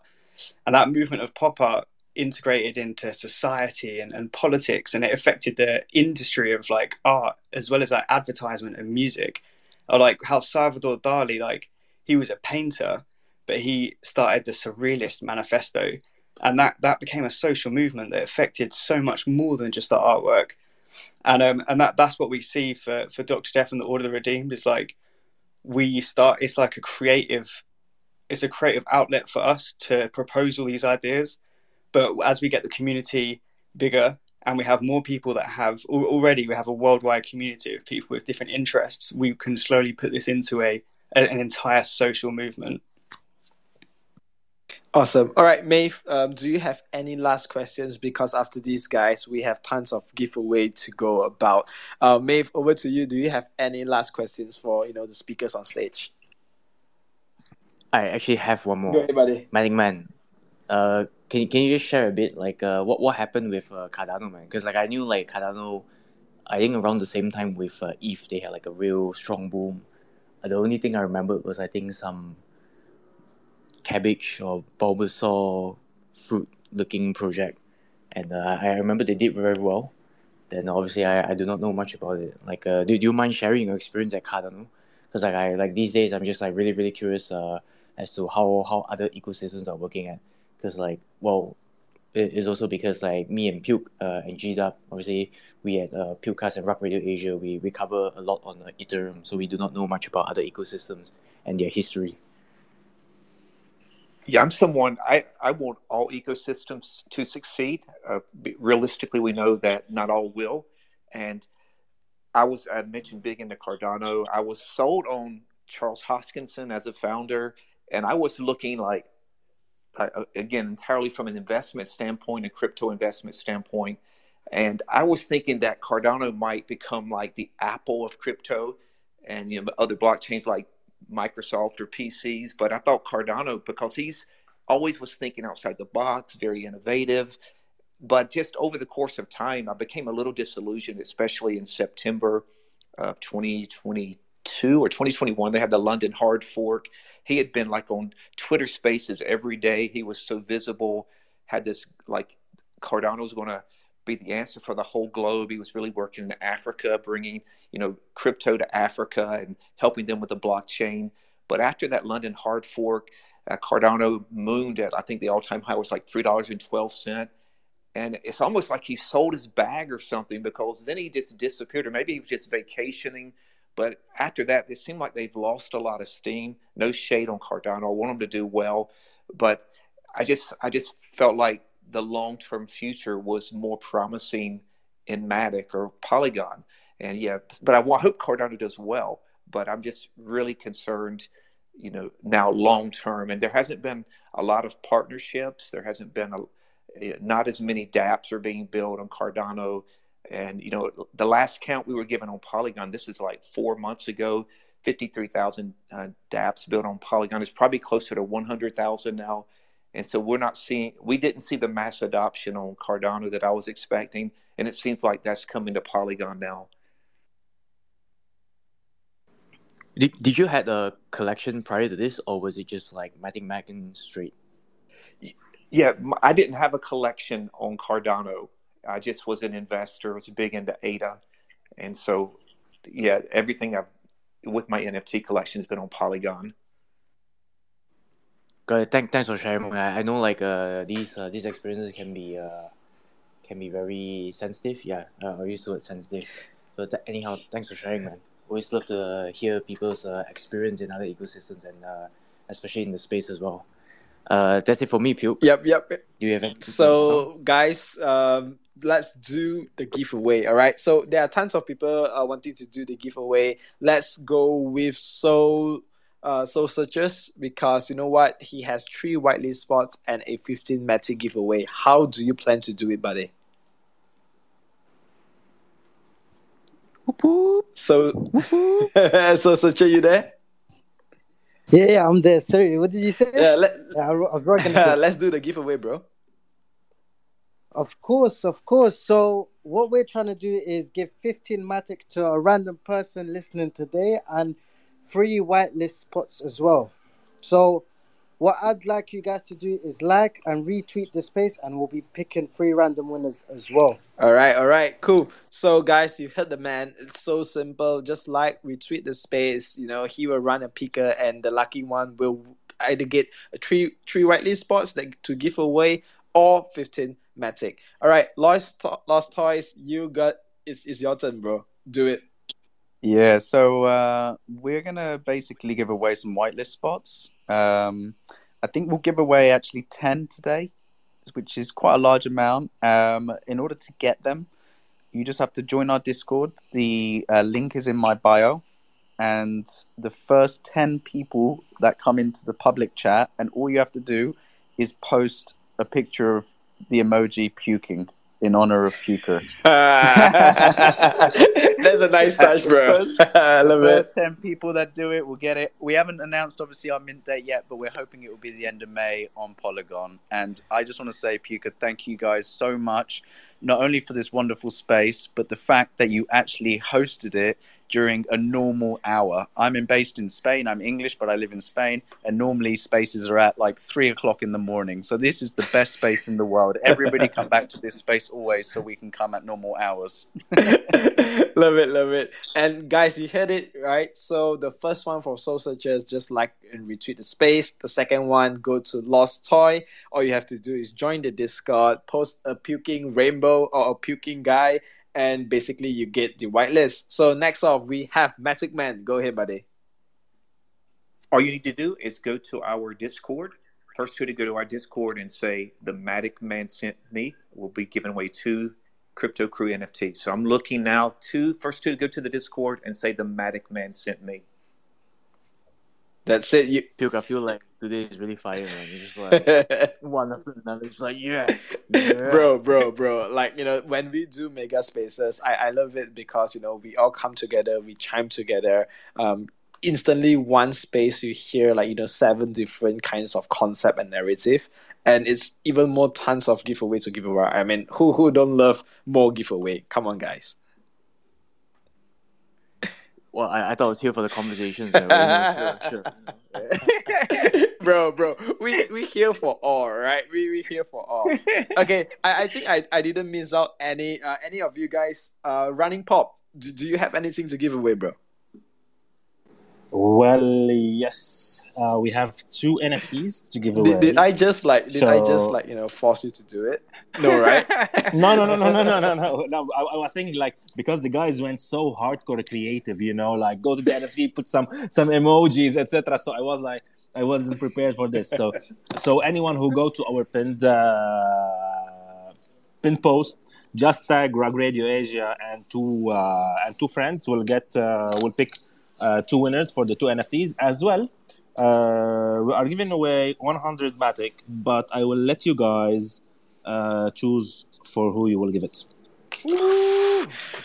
And that movement of pop art integrated into society and, and politics and it affected the industry of like art as well as like advertisement and music. Or like how salvador dali like he was a painter but he started the surrealist manifesto. And that that became a social movement that affected so much more than just the artwork. And um and that that's what we see for for dr death and the order of the redeemed is like we start it's like a creative it's a creative outlet for us to propose all these ideas but as we get the community bigger and we have more people that have already we have a worldwide community of people with different interests, we can slowly put this into a an entire social movement. Awesome. All right, Maeve, um, do you have any last questions? Because after these guys, we have tons of giveaway to go about. Uh, Maeve, over to you. Do you have any last questions for you know the speakers on stage? I actually have one more. Go ahead, buddy. Matic Man, uh, can can you just share a bit like uh, what what happened with uh, Cardano, man? Because like I knew like Cardano, I think around the same time with uh, ETH, they had like a real strong boom. Uh, the only thing I remember was I think some cabbage or Bulbasaur fruit looking project, and uh, I remember they did very well. Then obviously I, I do not know much about it. Like, uh, do, do you mind sharing your experience at Cardano? Because like I like these days I'm just like really really curious uh as to how how other ecosystems are working at. Because like well, it is also because like me and Puke uh, and G Dub obviously we at uh, Pukecast and Rug Radio Asia we, we cover a lot on uh, Ethereum, so we do not know much about other ecosystems and their history. Yeah, I'm someone I, I want all ecosystems to succeed. Uh, realistically, we know that not all will. And I was I mentioned big into Cardano. I was sold on Charles Hoskinson as a founder, and I was looking like uh, again entirely from an investment standpoint, a crypto investment standpoint. And I was thinking that Cardano might become like the Apple of crypto, and you know other blockchains like Microsoft or PCs, but I thought Cardano because he's always was thinking outside the box, very innovative. But just over the course of time, I became a little disillusioned, especially in September of 2022 or 2021. They had the London hard fork. He had been like on Twitter Spaces every day. He was so visible. Had this like Cardano was going to be the answer for the whole globe. He was really working in Africa, bringing you know crypto to Africa and helping them with the blockchain. But after that London hard fork, uh, Cardano mooned at I think the all-time high was like three dollars and twelve cent, and it's almost like he sold his bag or something because then he just disappeared, or maybe he was just vacationing. But after that, it seemed like they've lost a lot of steam. No shade on Cardano. I want them to do well, but I just I just felt like the long term future was more promising in Matic or Polygon. And yeah, but I, I hope Cardano does well. But I'm just really concerned, you know, now long term. And there hasn't been a lot of partnerships. There hasn't been a eh, not as many DApps are being built on Cardano. And you know, the last count we were given on Polygon, this is like four months ago. 53,000 uh, DApps built on Polygon is probably closer to 100,000 now and so we're not seeing, we didn't see the mass adoption on Cardano that I was expecting. And it seems like that's coming to Polygon now. Did, did you had a collection prior to this, or was it just like Matic Mac and straight? Yeah, I didn't have a collection on Cardano. I just was an investor. I was big into ADA, and so yeah, everything I've with my NFT collection has been on Polygon. It. Thank, thanks for sharing. I, I know like uh these uh, these experiences can be uh can be very sensitive. Yeah, uh, I used to word sensitive. But th- anyhow, thanks for sharing, man. Always love to hear people's uh, experience in other ecosystems and uh, especially in the space as well. Uh, that's it for me, Puke. Yep, yep. Do you have any? So, guys, um, let's do the giveaway. All right. So there are tons of people uh, wanting to do the giveaway. Let's go with so uh, Soul Searchers because you know what? He has three whitelist spots and a 15 Matic giveaway. How do you plan to do it, buddy? Whoop, whoop. So, so Searcher, you there? Yeah, yeah, I'm there. Sorry, what did you say? Yeah, let, Yeah, I was working. let's do the giveaway, bro. Of course, of course. So what we're trying to do is give 15 Matic to a random person listening today and three whitelist spots as well. So what I'd like you guys to do is like and retweet the space and we'll be picking three random winners as well. All right, all right, cool. So, guys, you heard the man. It's so simple. Just like retweet the space. You know, he will run a picker, and the lucky one will either get a three three whitelist spots that to give away or fifteen matic. All right, lost to- lost toys. You got it's it's your turn, bro. Do it. Yeah, so uh, we're gonna basically give away some whitelist spots. Um, I think we'll give away actually ten today, which is quite a large amount. Um, in order to get them, you just have to join our Discord. The uh, link is in my bio, and the first ten people that come into the public chat, and all you have to do is post a picture of the emoji puking in honor of Puker. That's a nice touch, bro. I love it. first 10 people that do it will get it. We haven't announced, obviously, our mint date yet, but we're hoping it will be the end of May on Polygon. And I just want to say, Puka, thank you guys so much, not only for this wonderful space, but the fact that you actually hosted it during a normal hour. I'm in, based in Spain. I'm English, but I live in Spain. And normally spaces are at like three o'clock in the morning. So this is the best space in the world. Everybody come back to this space always so we can come at normal hours. love it, love it. And guys, you heard it right. So the first one for Soul Searchers, just like and retweet the space. The second one, go to Lost Toy. All you have to do is join the Discord, post a puking rainbow or a puking guy, and basically you get the whitelist. So next off, we have Matic Man. Go ahead, buddy. All you need to do is go to our Discord. First two to go to our Discord and say the Matic Man sent me. We'll be giving away two Crypto Crew NFTs. So I'm looking now. Two first two to go to the Discord and say the Matic Man sent me. That's it. You Puke, I feel like today is really fire, man. It's just like one after another. It's like yeah, yeah. bro bro bro like you know when we do mega spaces i i love it because you know we all come together we chime together um instantly one space you hear like you know seven different kinds of concept and narrative and it's even more tons of giveaway to give away i mean who who don't love more giveaway come on guys Well, I, I thought I was here for the conversations. you know, sure, sure. bro bro we we here for all right we we here for all okay i i think i i didn't miss out any uh, any of you guys uh running pop do, do you have anything to give away bro Well, yes, uh, we have two NFTs to give away. did, did i just like did i just like you know force you to do it no right no, no, no, no, no, no, no, no. no I, I was thinking like because the guys went so hardcore creative, you know, like go to the NFT, put some some emojis, etc. So I was like, I wasn't prepared for this. So, so anyone who go to our pinned uh, pinned post, just tag Rug Radio Asia and two uh, and two friends will get uh, will pick uh, two winners for the two NFTs as well. Uh, we are giving away 100 Matic, but I will let you guys uh, choose for who you will give it.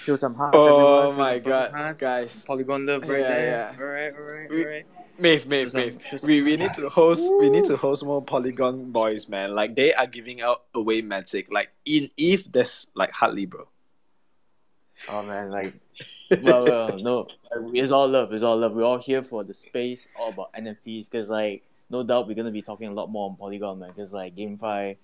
Show some hearts. oh everyone. my god hearts. guys Polygon love right Yeah, there. yeah. All right, all right, We- all right. Maeve, Maeve, Show some- Maeve. show some- We, we need to host we need to host more Polygon boys, man. Like they are giving out away magic. Like in if there's like hardly, bro. Oh man, like, well, well, no, it's all love. It's all love. We're all here for the space, all about NFTs. Cause like, no doubt, we're gonna be talking a lot more on Polygon, man. Cause like, GameFi,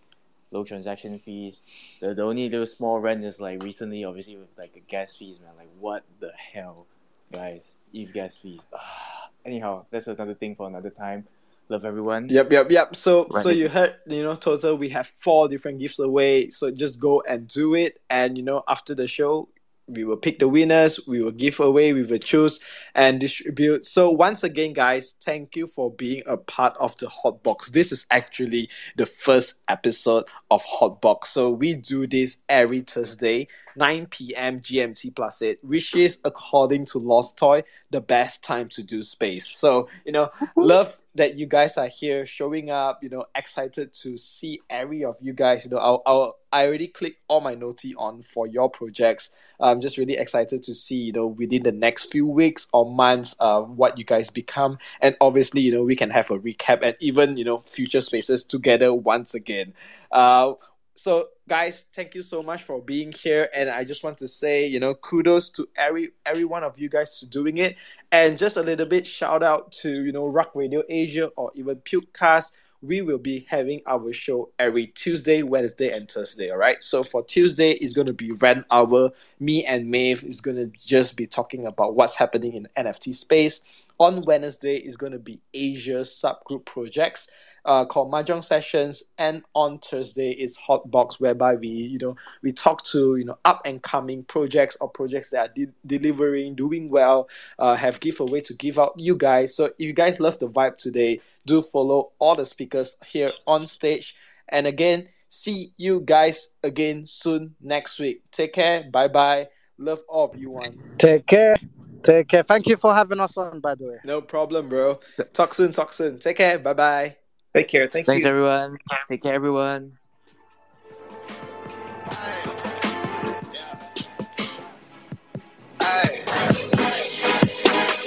low transaction fees. The the only little small rent is like recently, obviously with like the gas fees, man. Like, what the hell, guys? Eth gas fees. Anyhow, that's another thing for another time. Love everyone. Yep, yep, yep. So Right. so you heard, you know, total we have four different gifts away. So just go and do it. And you know, after the show, we will pick the winners, we will give away, we will choose and distribute. So once again, guys, thank you for being a part of the hot box. This is actually the first episode of Hot Box. So we do this every Thursday, 9 p.m. GMT plus 8, which is according to Lost Toy, the best time to do space. So, you know, love that you guys are here showing up, you know, excited to see every of you guys. You know, I'll, I'll I already clicked all my noti on for your projects. I'm just really excited to see, you know, within the next few weeks or months, uh, what you guys become. And obviously, you know, we can have a recap and even, you know, future spaces together once again. Uh, so guys thank you so much for being here. And i just want to say you know kudos to every every one of you guys to doing it. And just a little bit shout out to you know rug radio asia or even pukecast we will be having our show every tuesday wednesday and thursday all right? So for tuesday it's going to be ran hour. Me and Maeve is going to just be talking about what's happening in nft space. On wednesday is going to be asia subgroup projects uh, called Mahjong Sessions, and on Thursday is Hot Box, whereby we, you know, we talk to you know up and coming projects or projects that are de- delivering, doing well, uh, have giveaway to give out you guys. So if you guys love the vibe today, do follow all the speakers here on stage. And again, see you guys again soon next week. Take care. Bye bye. Love all of you one. Take care. Take care. Thank you for having us on, by the way. No problem, bro. Talk soon. Talk soon. Take care. Bye bye. Take care. Thank Thanks, you. everyone. Take care, everyone.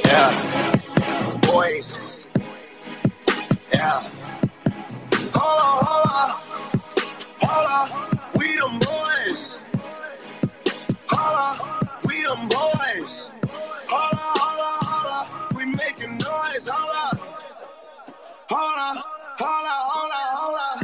Yeah. Boys. Yeah. Hold on, hold on. Hold on. We them boys. Hold on. We them boys. Hold on, hold on, hold on. We making noise. Hold on. Hold on. Hold on, hold